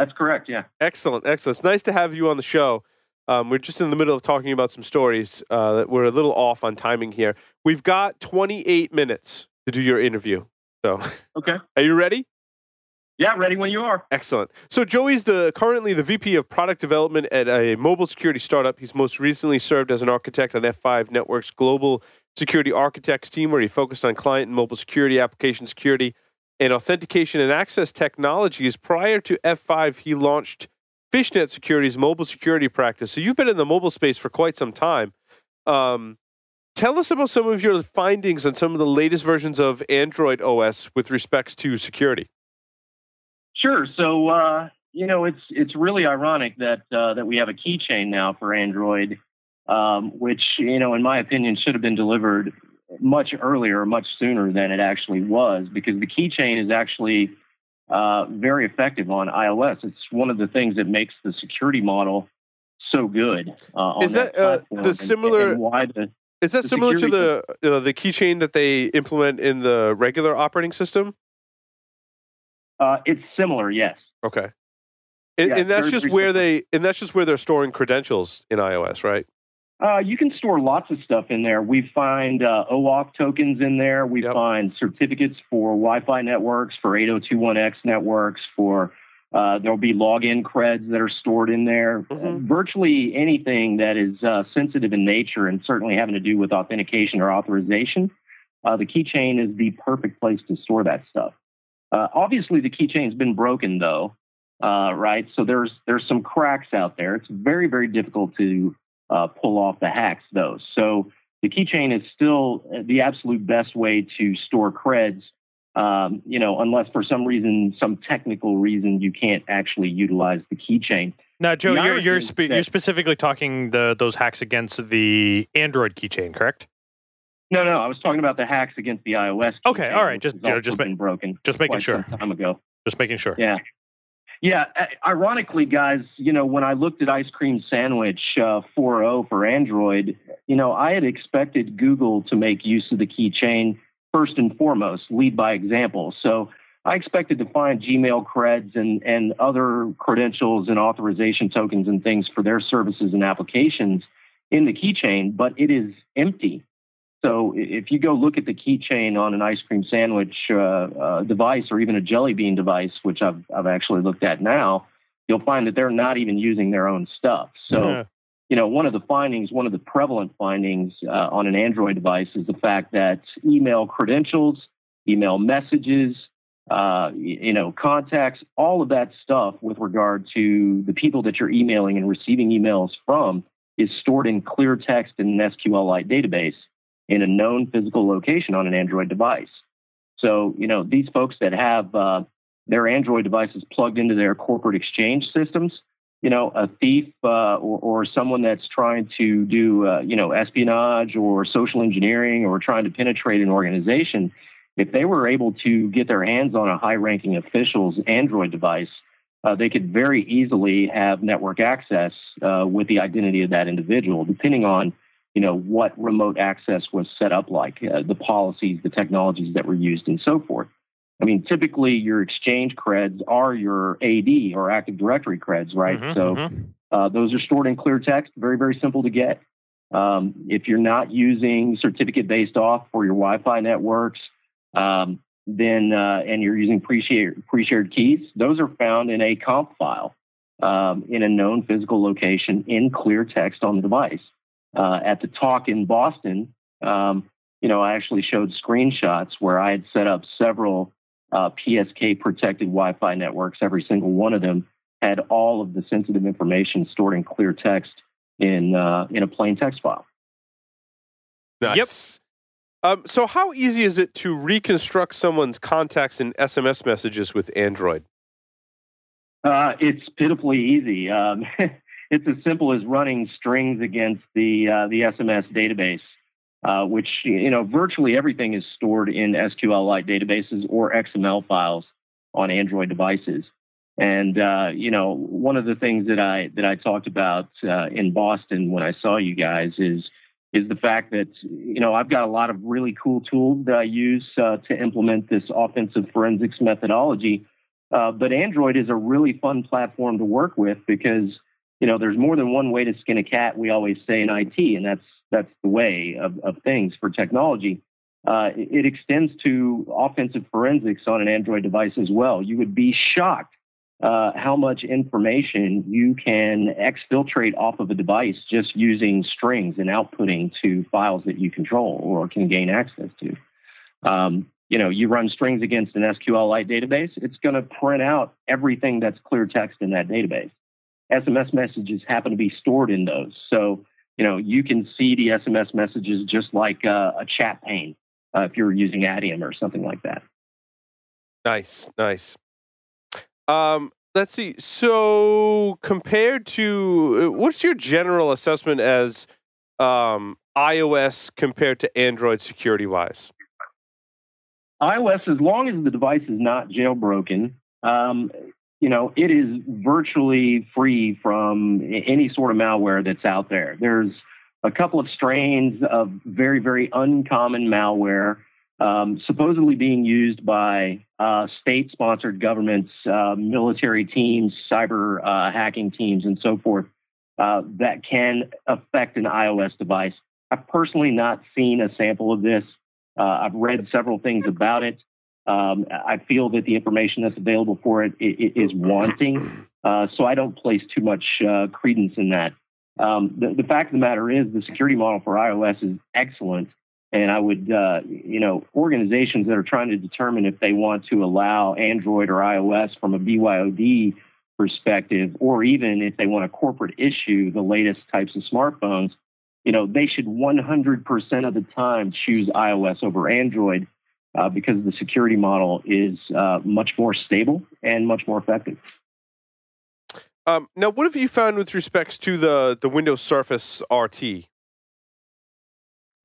That's correct, yeah. Excellent, excellent. It's nice to have you on the show. Um, we're just in the middle of talking about some stories. Uh, that we're a little off on timing here. We've got 28 minutes to do your interview. So, Okay. are you ready? Yeah, ready when you are. Excellent. So Joey's the currently the VP of product development at a mobile security startup. He's most recently served as an architect on F5 Networks global security architects team, where he focused on client and mobile security, application security, and authentication and access technologies. Prior to F5, he launched Fishnet Security's mobile security practice. So you've been in the mobile space for quite some time. Um, tell us about some of your findings on some of the latest versions of Android OS with respects to security. Sure. So, uh, you know, it's it's really ironic that uh, that we have a keychain now for Android, um, which you know, in my opinion, should have been delivered much earlier, much sooner than it actually was, because the keychain is actually uh, very effective on iOS. It's one of the things that makes the security model so good. Uh, on Is that, uh, the similar- and why the Is that The similar to the uh, the keychain that they implement in the regular operating system? Uh, it's similar, yes. Okay. And, Yeah, and that's just where they and that's just where they're storing credentials in iOS, right? Uh, you can store lots of stuff in there. We find uh, OAuth tokens in there. We Yep. find certificates for Wi-Fi networks, for 802.1x networks, for uh, there'll be login creds that are stored in there. Mhm. Uh, virtually anything that is uh, sensitive in nature and certainly having to do with authentication or authorization, uh, the keychain is the perfect place to store that stuff. Uh, obviously, the keychain's been broken though, uh, right? So there's there's some cracks out there. It's very very difficult to uh, pull off the hacks, though. So the keychain is still the absolute best way to store creds. Um, you know, unless for some reason, some technical reason, you can't actually utilize the keychain. Now, Joe, you're you're, spe- that- you're specifically talking the those hacks against the Android keychain, correct? No, no, I was talking about the hacks against the iOS. Okay, all right, just- you know, just ma- broken. Just making sure. some time ago. Just making sure. Yeah. Yeah. Ironically, guys, you know, when I looked at Ice Cream Sandwich uh, 4.0 for Android, you know, I had expected Google to make use of the keychain first and foremost, lead by example. So I expected to find Gmail creds and, and other credentials and authorization tokens and things for their services and applications in the keychain, but it is empty. So if you go look at the keychain on an ice cream sandwich uh, uh, device or even a jelly bean device, which I've, I've actually looked at now, you'll find that they're not even using their own stuff. So, Yeah. you know, one of the findings, one of the prevalent findings uh, on an Android device is the fact that email credentials, email messages, uh, you know, contacts, all of that stuff with regard to the people that you're emailing and receiving emails from is stored in clear text in an SQLite database in a known physical location on an Android device. So, you know, these folks that have uh, their Android devices plugged into their corporate exchange systems, you know, a thief uh, or, or someone that's trying to do, uh, you know, espionage or social engineering or trying to penetrate an organization, if they were able to get their hands on a high ranking official's Android device, uh, they could very easily have network access uh, with the identity of that individual, depending on you know what remote access was set up like, uh, the policies, the technologies that were used, and so forth. I mean, typically your Exchange creds are your AD or Active Directory creds, right? Mhm, so mhm. uh, those are stored in clear text, very, very simple to get. Um, if you're not using certificate based auth for your Wi Fi networks, um, then uh, and you're using pre-shared, pre-shared keys, those are found in a comp file um, in a known physical location in clear text on the device. Uh, at the talk in Boston, um, you know, I actually showed screenshots where I had set up several uh, PSK protected Wi Fi networks. Every single one of them had all of the sensitive information stored in clear text in, uh, in a plain text file. Nice. Um, so, how easy is it to reconstruct someone's contacts and SMS messages with Android? Uh, it's pitifully easy. Um, it's as simple as running strings against the uh, the SMS database, uh, which you know virtually everything is stored in SQLite databases or XML files on Android devices. And uh, you know, one of the things that I that I talked about uh, in Boston when I saw you guys is is the fact that you know I've got a lot of really cool tools that I use uh, to implement this offensive forensics methodology. Uh, but Android is a really fun platform to work with because you know there's more than one way to skin a cat. We always say in IT, and that's that's the way of, of things for technology. Uh, it, it extends to offensive forensics on an Android device as well. You would be shocked uh, how much information you can exfiltrate off of a device just using strings and outputting to files that you control or can gain access to. Um, you know, you run strings against an SQLite database, it's going to print out everything that's clear text in that database. SMS messages happen to be stored in those. So, you know, you can see the SMS messages just like uh, a chat pane uh, if you're using Adium or something like that. Nice, nice. Um, let's see. So, compared to uh, what's your general assessment as um, iOS compared to Android security wise? iOS, as long as the device is not jailbroken, um, you know, it is virtually free from any sort of malware that's out there. There's a couple of strains of very, very uncommon malware, um, supposedly being used by uh, state sponsored governments, uh, military teams, cyber uh, hacking teams, and so forth, uh, that can affect an iOS device. I've personally not seen a sample of this. Uh, I've read several things about it. Um, I feel that the information that's available for it is wanting, uh, so I don't place too much credence in that. Um, the, the, fact of the matter is, the security model for iOS is excellent, and I would, uh, you know, organizations that are trying to determine if they want to allow Android or iOS from a BYOD perspective, or even if they want a corporate issue the latest types of smartphones, you know, they should 100% of the time choose iOS over Android uh, because the security model is uh, much more stable and much more effective. Um, now, what have you found with respects to the the Windows Surface RT?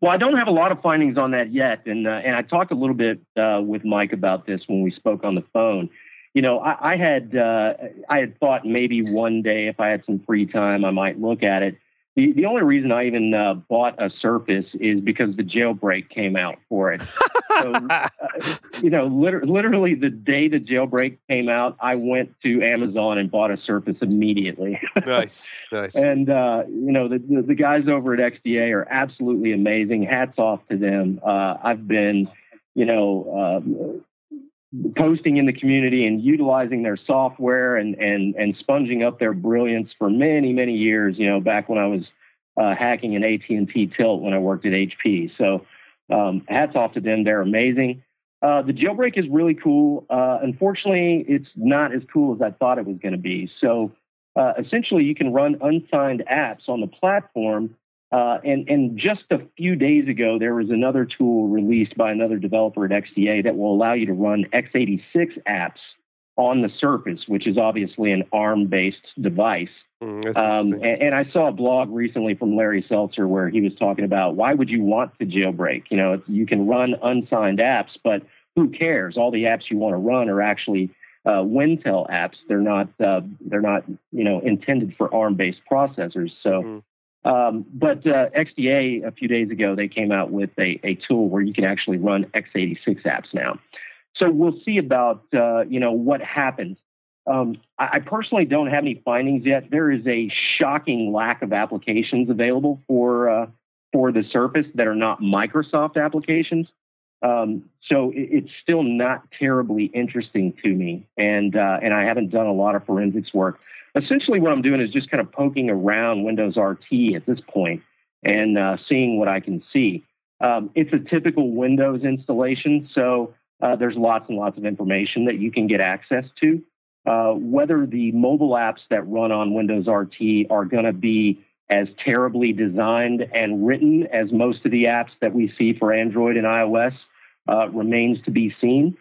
Well, I don't have a lot of findings on that yet, and uh, and I talked a little bit uh, with Mike about this when we spoke on the phone. You know, I, I had uh, I had thought maybe one day if I had some free time, I might look at it. The, the only reason I even uh, bought a Surface is because the jailbreak came out for it. so, uh, you know, liter- literally the day the jailbreak came out, I went to Amazon and bought a Surface immediately. nice, nice. And uh, you know, the, the, the guys over at XDA are absolutely amazing. Hats off to them. Uh, I've been, you know, um, posting in the community and utilizing their software and and and sponging up their brilliance for many many years. You know, back when I was uh, hacking an AT and T tilt when I worked at HP. So um, hats off to them; they're amazing. Uh, the jailbreak is really cool. Uh, unfortunately, it's not as cool as I thought it was going to be. So uh, essentially, you can run unsigned apps on the platform uh, and, and just a few days ago, there was another tool released by another developer at XDA that will allow you to run x86 apps on the Surface, which is obviously an ARM based device. Mm, um, and, and, I saw a blog recently from Larry Seltzer where he was talking about why would you want to jailbreak? You know, you can run unsigned apps, but who cares? All the apps you want to run are actually uh, Wintel apps. They're not uh, they're not you know intended for ARM based processors. So mm-hmm. Um, but uh, XDA a few days ago they came out with a, a tool where you can actually run x86 apps now. So we'll see about uh, you know what happens. Um, I, I, personally don't have any findings yet. There is a shocking lack of applications available for uh, for the Surface that are not Microsoft applications. Um, so it, it's still not terribly interesting to me, and uh, and I haven't done a lot of forensics work. Essentially, what I'm doing is just kind of poking around Windows RT at this point and uh, seeing what I can see. Um, it's a typical Windows installation, so uh, there's lots and lots of information that you can get access to. Uh, whether the mobile apps that run on Windows RT are going to be as terribly designed and written as most of the apps that we see for Android and iOS uh, remains to be seen.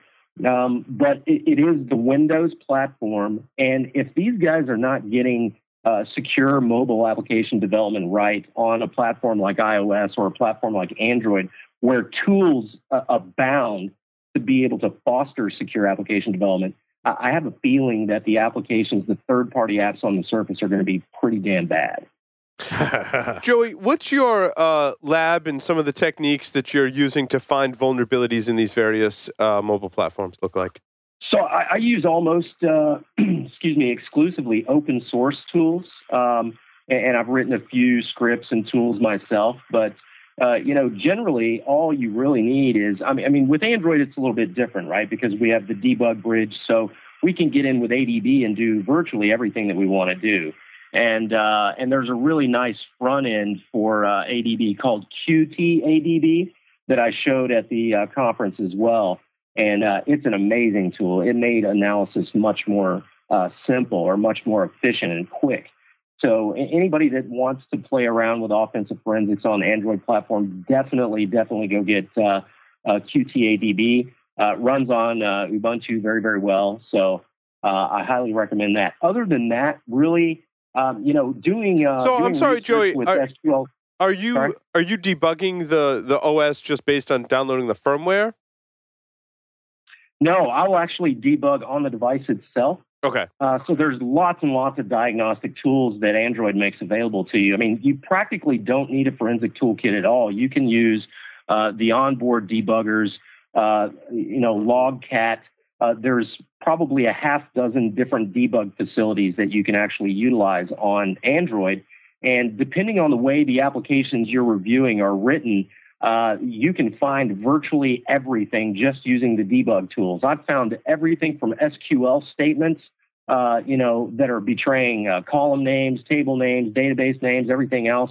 Um, but it, it is the Windows platform. And if these guys are not getting uh, secure mobile application development right on a platform like iOS or a platform like Android, where tools uh, abound to be able to foster secure application development, I have a feeling that the applications, the third party apps on the surface, are going to be pretty damn bad. Joey, what's your uh, lab and some of the techniques that you're using to find vulnerabilities in these various uh, mobile platforms look like? So I, I use almost, uh, excuse me, exclusively open source tools, um, and, and, I've written a few scripts and tools myself. But uh, you know, generally, all you really need is, I mean, I mean, with Android, it's a little bit different, right? Because we have the debug bridge, so we can get in with ADB and do virtually everything that we want to do. And uh, and there's a really nice front end for uh, ADB called Qt ADB that I showed at the uh, conference as well. And uh, it's an amazing tool. It made analysis much more uh, simple or much more efficient and quick. So anybody that wants to play around with offensive forensics on Android platform, definitely, definitely go get uh, Qt ADB. runs on Ubuntu very, very well. So I highly recommend that. Other than that, really, um, you know, doing. Uh, so doing I'm sorry, Joey. Are, SQL, are, you sorry? are you debugging the the OS just based on downloading the firmware? No, I will actually debug on the device itself. Okay. Uh, so there's lots and lots of diagnostic tools that Android makes available to you. I mean, you practically don't need a forensic toolkit at all. You can use uh, the onboard debuggers, uh, you know, Logcat. Uh, there's probably a half dozen different debug facilities that you can actually utilize on Android. And depending on the way the applications you're reviewing are written, uh, you can find virtually everything just using the debug tools. I've found everything from SQL statements, uh, you know, that are betraying uh, column names, table names, database names, everything else,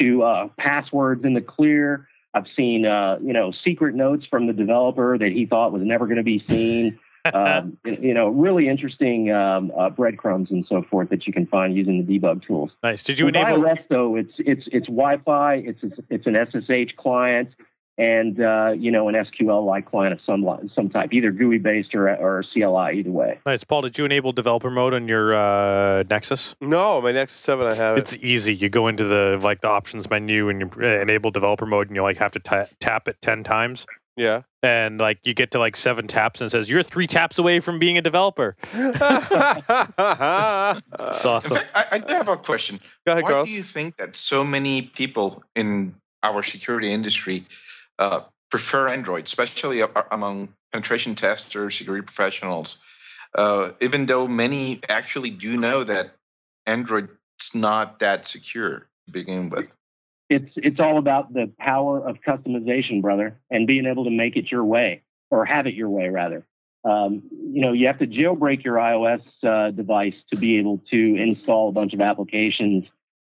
to uh, passwords in the clear. I've seen, uh, you know, secret notes from the developer that he thought was never going to be seen um, you know, really interesting um, uh, breadcrumbs and so forth that you can find using the debug tools. Nice. Did you With enable? iOS though, it's it's it's Wi-Fi, it's it's, it's an SSH client, and uh, you know an SQL-like client of some li- some type, either GUI based or or CLI, either way. Nice, Paul. Did you enable developer mode on your uh, Nexus? No, my Nexus Seven, I have it. It's easy. You go into the like the options menu and you uh, enable developer mode, and you like have to ta tap it ten times. Yeah. And like you get to like seven taps and it says you're three taps away from being a developer. It's awesome. Fact, I, I do have a question. ahead, Why Carlos. do you think that so many people in our security industry uh, prefer Android, especially among penetration testers, security professionals? Uh, even though many actually do know that Android's not that secure to begin with. It's it's all about the power of customization, brother, and being able to make it your way or have it your way, rather. Um, you know, you have to jailbreak your iOS uh, device to be able to install a bunch of applications.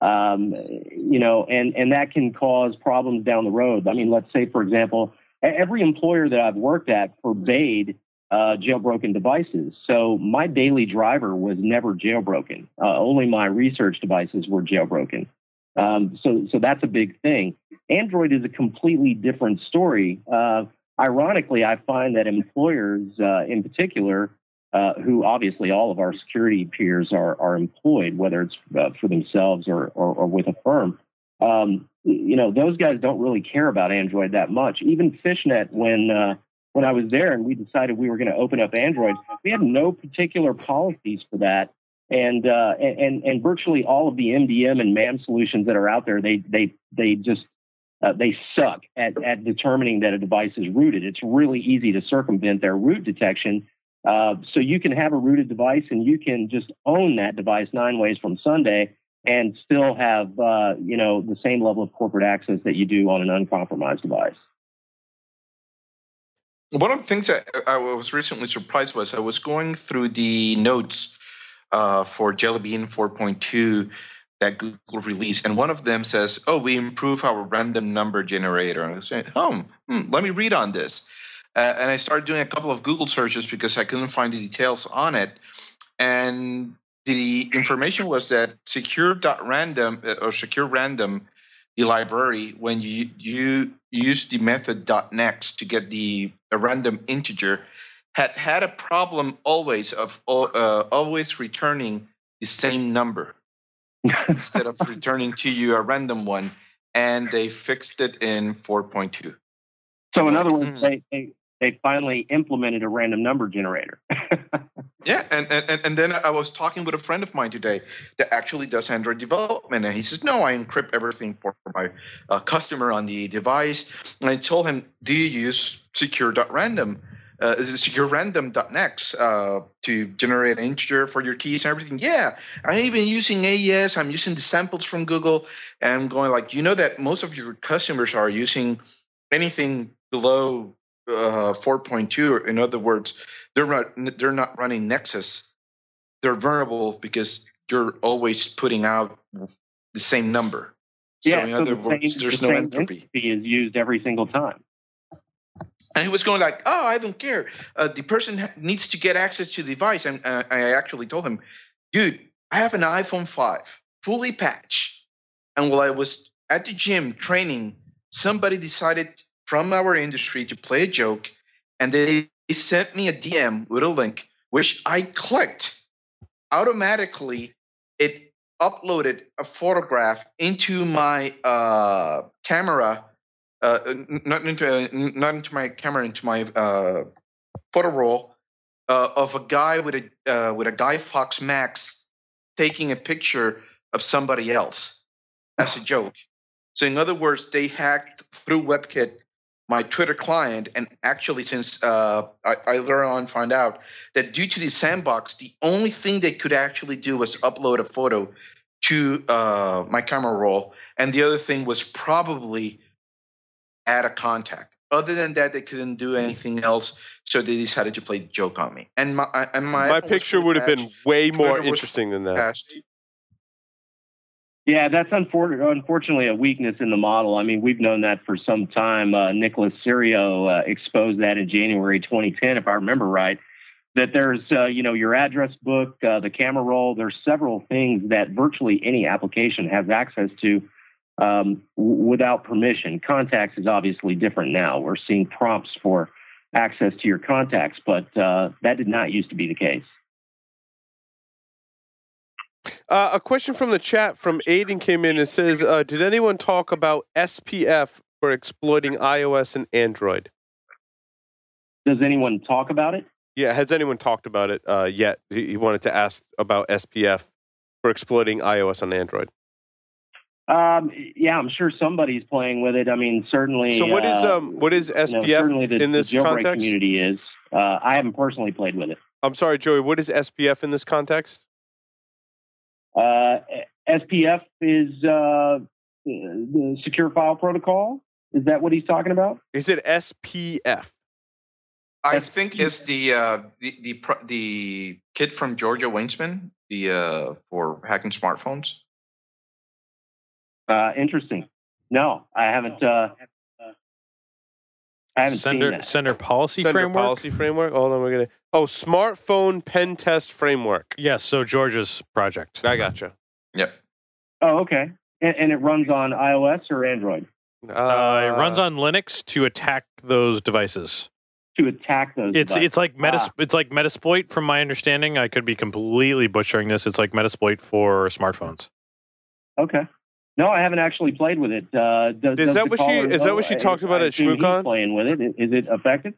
Um, you know, and and that can cause problems down the road. I mean, let's say, for example, every employer that I've worked at forbade uh, jailbroken devices. So my daily driver was never jailbroken. Uh, only my research devices were jailbroken. Um, so, so that's a big thing. Android is a completely different story. Uh, ironically, I find that employers, uh, in particular, uh, who obviously all of our security peers are, are employed, whether it's uh, for themselves or, or, or with a firm, um, you know, those guys don't really care about Android that much. Even Fishnet, when uh, when I was there and we decided we were going to open up Android, we had no particular policies for that and uh, and and virtually all of the MDM and MAM solutions that are out there, they they they just uh, they suck at at determining that a device is rooted. It's really easy to circumvent their root detection. Uh, so you can have a rooted device and you can just own that device nine ways from Sunday and still have uh, you know the same level of corporate access that you do on an uncompromised device. One of the things that I was recently surprised was I was going through the notes uh, for Jelly Bean 4.2 that Google released, and one of them says, "Oh, we improve our random number generator." And I was saying, "Oh, hmm, let me read on this." Uh, and I started doing a couple of Google searches because I couldn't find the details on it, and the information was that secure.random uh, or secure random the library when you you use the method .next to get the a random integer had had a problem always of uh, always returning the same number instead of returning to you a random one and they fixed it in 4.2 So in other words, Hmm. they, they they finally implemented a random number generator. yeah and, and and then i was talking with a friend of mine today that actually does android development and he says no i encrypt everything for my uh, customer on the device and i told him do you use secure.random uh, secure random.next uh, to generate an integer for your keys and everything yeah i'm even using aes i'm using the samples from google and i'm going like you know that most of your customers are using anything below uh, 4.2 in other words they're not they're not running nexus. They're vulnerable because you're always putting out the same number. So yeah, in so other the words same- there's the no same entropy. is used every single time. and he was going like oh i don't care. Uh, the person ha- needs to get access to the device. And uh, i actually told him dude i have an iphone 5 fully patched. And while i was at the gym training somebody decided from our industry to play a joke and they sent me a dm with a link which i clicked automatically it uploaded a photograph into my uh, camera, uh, not into n- not into my camera into my uh, photo roll uh, of a guy with a uh, with a Guy Fawkes Max taking a picture of somebody else as a joke. So in other words, they hacked through WebKit my Twitter client, and actually, since uh, I, I later on found out that due to the sandbox, the only thing they could actually do was upload a photo to uh, my camera roll, and the other thing was probably add a contact. Other than that, they couldn't do anything else, so they decided to play the joke on me. And my and my, My picture would have been way more Twitter interesting than that. Yeah, that's unfor- unfortunately a weakness in the model. I mean, we've known that for some time. Uh, Nicolas Seriot uh, exposed that in January 2010, if I remember right. That there's, uh, you know, your address book, uh, the camera roll. There's several things that virtually any application has access to um, w- without permission. Contacts is obviously different now. We're seeing prompts for access to your contacts, but uh, that did not used to be the case. Uh, a question from the chat from Aiden came in and says, uh, "Did anyone talk about SPF for exploiting iOS and Android?" Does anyone talk about it? Yeah, has anyone talked about it uh, yet? He wanted to ask about SPF for exploiting iOS on Android. Um, yeah, I'm sure somebody's playing with it. I mean, certainly. So what is uh, um what is you know, SPF certainly the, in this the context? community is. Uh, I haven't personally played with it. I'm sorry, Joey. What is SPF in this context? Uh, SPF is uh, the secure file protocol. Is that what he's talking about? Is it SPF? I think it's the uh, the the pro- the kid from Georgia Weidman, the uh, for hacking smartphones. Uh, interesting. No, I haven't. Uh, I haven't Sender seen that. sender policy Sender framework. policy framework. Hold on, we're gonna. Oh, smartphone pen test framework. Yes, so Georgia's project. I gotcha. Yep. Oh, okay. And, and it runs on iOS or Android Uh, Uh, it runs on Linux to attack those devices. to attack those. It's devices. it's like metas Ah. it's like Metasploit from my understanding. I could be completely butchering this. It's like Metasploit for smartphones. okay. No, I haven't actually played with it. Uh, does, Is that what she- is that what she talked about I at ShmooCon? Playing with it, is it effective?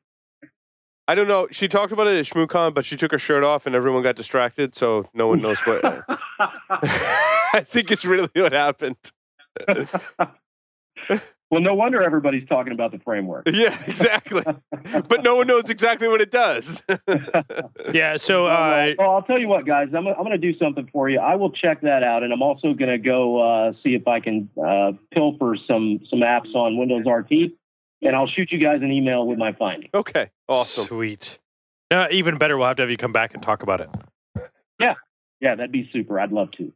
I don't know. She talked about it at ShmooCon, but she took her shirt off and everyone got distracted, so no one knows what. I think it's really what happened. well, no wonder everybody's talking about the framework. Yeah, exactly. but no one knows exactly what it does. Yeah, so Well, uh, well, I'll tell you what, guys. I'm, I'm going to do something for you. I will check that out, and I'm also going to go uh, see if I can uh, pilfer some some apps on Windows RT, and I'll shoot you guys an email with my findings. okay, awesome. Sweet. No, even better, we'll have to have you come back and talk about it. Yeah. Yeah, that'd be super. I'd love to.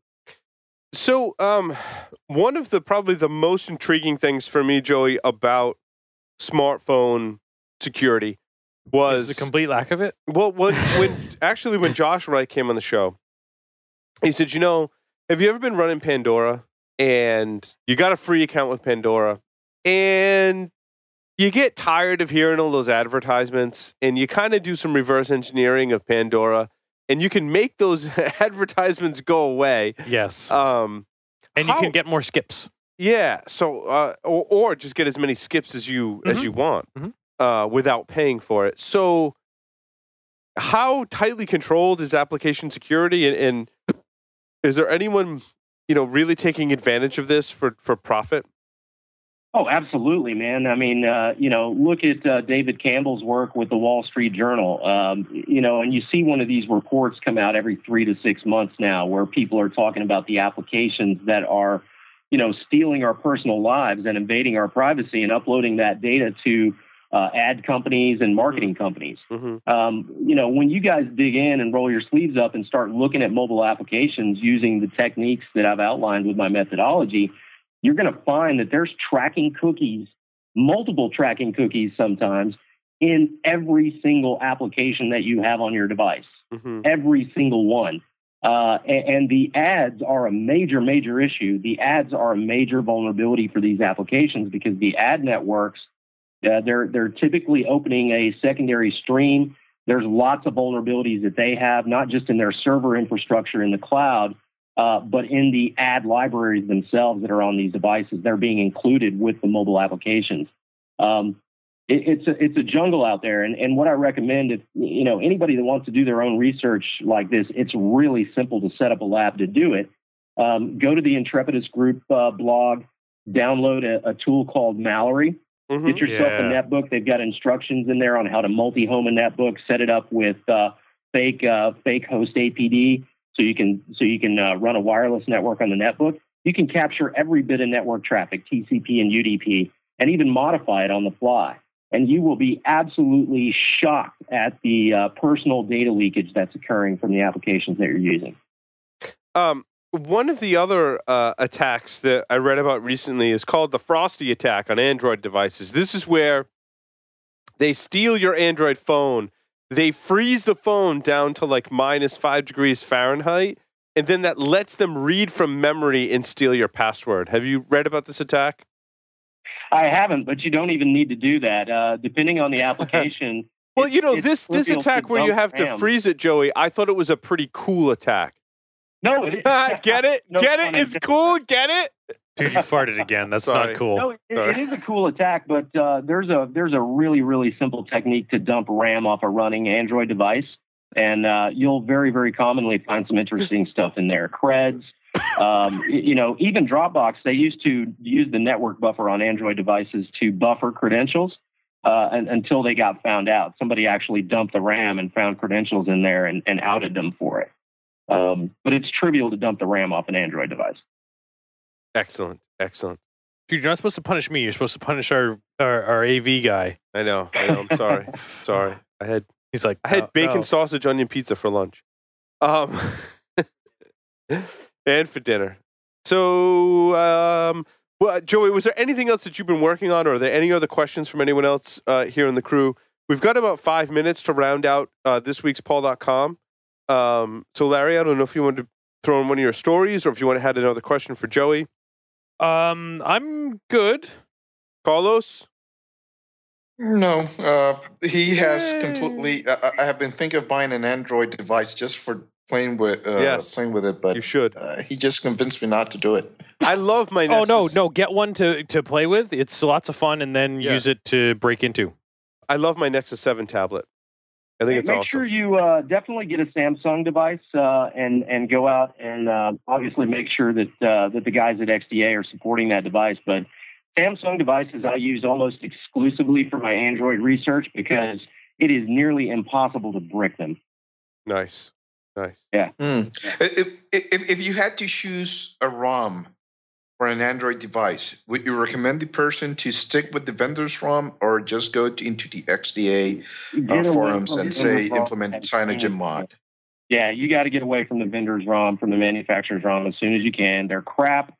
So, um, one of the probably the most intriguing things for me, Joey, about smartphone security was the complete lack of it? Well, when, when actually when Josh Wright came on the show, he said, "You know, have you ever been running Pandora and you got a free account with Pandora and you get tired of hearing all those advertisements and you kind of do some reverse engineering of Pandora and you can make those advertisements go away. Yes. Um, and you can get more skips. yeah. So, uh, or, or just get as many skips as you as Mhm. you want Mhm. uh, without paying for it. So, how tightly controlled is application security, and, and is there anyone you know really taking advantage of this for for profit? Oh, absolutely, man. I mean, uh, you know, look at uh, David Campbell's work with the Wall Street Journal. Um, you know, and you see one of these reports come out every three to six months now, where people are talking about the applications that are, you know, stealing our personal lives and invading our privacy and uploading that data to uh, ad companies and marketing companies. Mm-hmm. Um, you know, when you guys dig in and roll your sleeves up and start looking at mobile applications using the techniques that I've outlined with my methodology, you're going to find that there's tracking cookies, multiple tracking cookies sometimes, in every single application that you have on your device. Mm-hmm. Every single one. Uh, and, and the ads are a major, major issue. The ads are a major vulnerability for these applications because the ad networks, uh, they're they're typically opening a secondary stream. There's lots of vulnerabilities that they have, not just in their server infrastructure in the cloud, uh, but in the ad libraries themselves that are on these devices. They're being included with the mobile applications. Um, it, it's a it's a jungle out there. And and what I recommend if you know anybody that wants to do their own research like this, it's really simple to set up a lab to do it. Um, go to the Intrepidus Group uh, blog, download a, a, tool called Mallory. Mhm. Get yourself Yeah. a netbook. They've got instructions in there on how to multi-home a netbook. Set it up with uh, fake uh, fake hostapd, so you can so you can uh, run a wireless network on the netbook. You can capture every bit of network traffic, TCP and UDP, and even modify it on the fly. And you will be absolutely shocked at the uh, personal data leakage that's occurring from the applications that you're using. Um, one of the other uh, attacks that I read about recently is called the Frosty attack on Android devices. This is where they steal your Android phone, they freeze the phone down to like minus five degrees Fahrenheit, and then that lets them read from memory and steal your password. Have you read about this attack? I haven't, but you don't even need to do that. Uh, depending on the application. Well, you know this this attack where you have to RAM. freeze it, Joey. I thought it was a pretty cool attack. No, it, Get it? No Get it? It's cool. Get it? Dude, you farted again. That's Sorry. not cool. No, it, it is a cool attack, but uh, there's a there's a really really simple technique to dump RAM off a running Android device, and uh, you'll very very commonly find some interesting stuff in there. Creds, um, you know, even Dropbox. They used to use the network buffer on Android devices to buffer credentials. Uh, and, until they got found out, somebody actually dumped the RAM and found credentials in there and, and outed them for it. Um, but it's trivial to dump the RAM off an Android device. Excellent. Excellent. Dude, you're not supposed to punish me. You're supposed to punish our our, our AV guy. I know. I know. I'm sorry. sorry. I had He's like, I had "No, bacon no." sausage onion pizza for lunch. Um and for dinner. So um well, Joey, was there anything else that you've been working on, or are there any other questions from anyone else uh, here in the crew? We've got about five minutes to round out uh, this week's PaulDotCom. Um, so, Larry, I don't know if you want to throw in one of your stories or if you want to have another question for Joey. Um, I'm good. Carlos? No, uh, he has Yay. completely. I, I have been thinking of buying an Android device just for playing with uh, Yes. playing with it, but You should. uh, he just convinced me not to do it. I love my Nexus. Oh no, no, get one to to play with. It's lots of fun, and then Yeah. use it to break into. I love my Nexus 7 tablet. I think it's Make awesome. sure you uh, definitely get a Samsung device uh, and and go out and uh, obviously make sure that uh, that the guys at XDA are supporting that device. But Samsung devices I use almost exclusively for my Android research because it is nearly impossible to brick them. Nice. Nice. Hmm. If, if if you had to choose a ROM for an Android device, would you recommend the person to stick with the vendor's ROM or just go to, into the XDA uh, forums and say implement and- CyanogenMod? Yeah, you got to get away from the vendor's ROM, from the manufacturer's ROM as soon as you can. They're crap.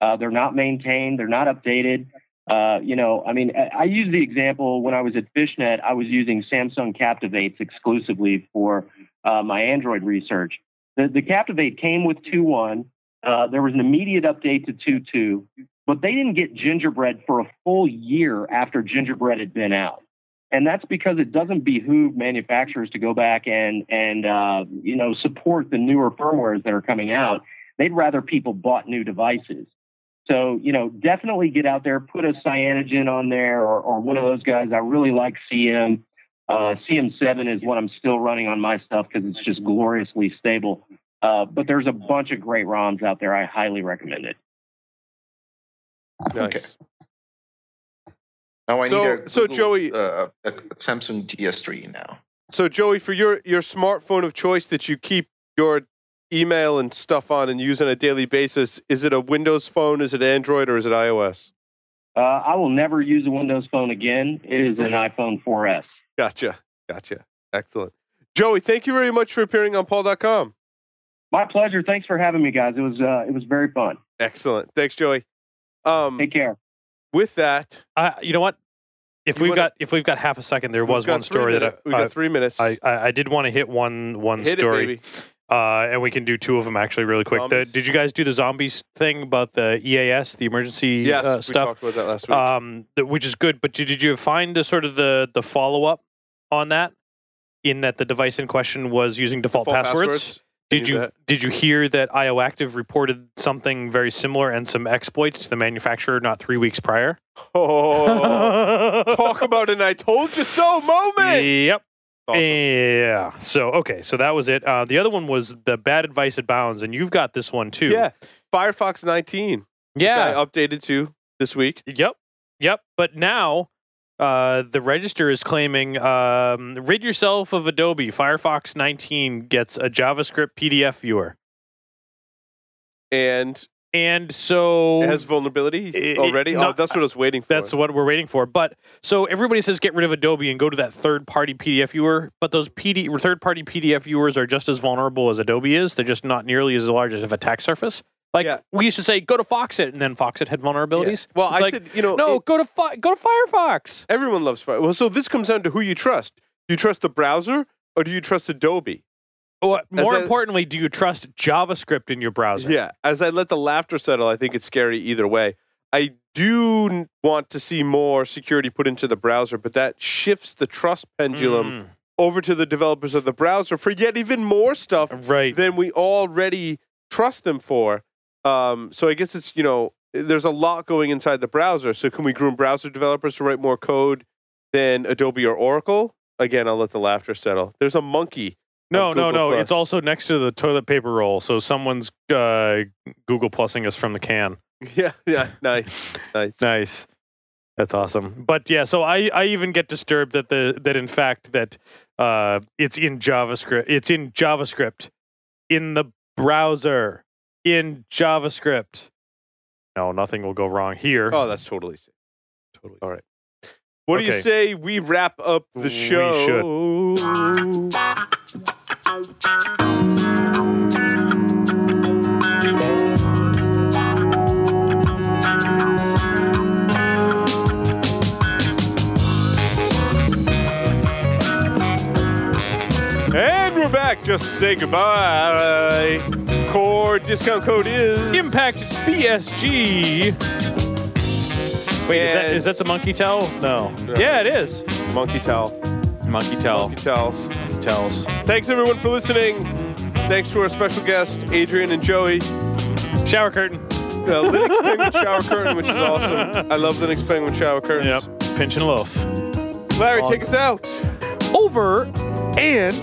Uh, they're not maintained. They're not updated. Uh, you know, I mean, I, I use the example when I was at Fishnet, I was using Samsung Captivates exclusively for uh, my Android research. The, the Captivate came with 2.1. Uh, there was an immediate update to 2.2, but they didn't get Gingerbread for a full year after Gingerbread had been out and that's because it doesn't behoove manufacturers to go back and and uh, you know support the newer firmwares that are coming out. They'd rather people bought new devices. So you know, definitely get out there, put a cyanogen on there, or, or one of those guys. I really like CM. Uh, CM7 is what I'm still running on my stuff because it's just gloriously stable. Uh, but there's a bunch of great ROMs out there. I highly recommend it. Nice. Okay. Now I So- need a so Google, Joey- uh, a Samsung GS3 now. So, Joey, for your, your smartphone of choice that you keep your email and stuff on and use on a daily basis, is it a Windows phone, is it Android, or is it iOS? Uh, I will never use a Windows phone again. It is an iPhone 4S. Gotcha. Gotcha. Excellent. Joey, thank you very much for appearing on PaulDotCom. My pleasure. Thanks for having me, guys. It was uh, it was very fun. Excellent. Thanks, Joey. Um, Take care. with that, Uh, you know what? If we've wanna- got if we've got half a second, there was one three story that minute- I, we got three minutes. I, I I did want to hit one one Hit story, it, baby. uh, and we can do two of them actually really quick. The, did you guys do the zombies thing about the EAS, the emergency Yes, uh, we stuff? talked about that last week. um, th- which is good. But did, did you find the sort of the the follow up on that? In that the device in question was using default, Default passwords. Did you that. did you hear that IOActive reported something very similar and some exploits to the manufacturer not three weeks prior? Oh, talk about an "I told you so" moment. Yep. Awesome. Yeah. So okay. So that was it. Uh, the other one was the bad advice at bounds, and you've got this one too. Yeah, Firefox 19. which Yeah. I updated to this week. Yep. Yep. But now uh, the register is claiming um, rid yourself of Adobe. Firefox 19 gets a JavaScript PDF viewer. And And so it has vulnerability it- already. oh, not- that's what I was waiting for. that's what we're waiting for. But so everybody says get rid of Adobe and go to that third party PDF viewer. But those PD, third party PDF viewers are just as vulnerable as Adobe is. They're just not nearly as large as of attack surface. Like Yeah. we used to say, go to Foxit, and then Foxit had vulnerabilities. Yeah. Well, It's I like, said, you know, no, it- go to fi- go to Firefox. everyone loves Firefox. Well, so this comes down to who you trust. Do you trust the browser or do you trust Adobe? What, more I- importantly, do you trust JavaScript in your browser? Yeah. As I let the laughter settle, I think it's scary either way. I do want to see more security put into the browser, but that shifts the trust pendulum over to the developers of the browser for yet even more stuff Mm, right. than we already trust them for. Um, so I guess it's you know there's a lot going inside the browser. So can we groom browser developers to write more code than Adobe or Oracle? Again, I'll let the laughter settle. There's a monkey. No, no, no. Plus. It's also next to the toilet paper roll. So someone's uh, Google Plusing us from the can. Yeah, yeah, nice, nice. Nice. That's awesome. But yeah, so I, I even get disturbed that the that in fact that uh, it's in JavaScript. It's in JavaScript in the browser in JavaScript. No, nothing will go wrong here. Oh, that's totally safe. totally. All right. What do you say we wrap up the We show? And we're back. Just to say goodbye. Core discount code is Impact BSG. Wait, is that that the monkey towel? No. No. Yeah, it is. Monkey Towel. Monkey towel. Monkey Towels. Towels. Thanks everyone for listening. Thanks to our special guests, Adrian and Joey. Shower curtain. Uh, Linux Penguin Shower Curtain, which is awesome. I love Linux Penguin Shower Curtains. Yep. Pinch and loaf. Larry, take us out. Over and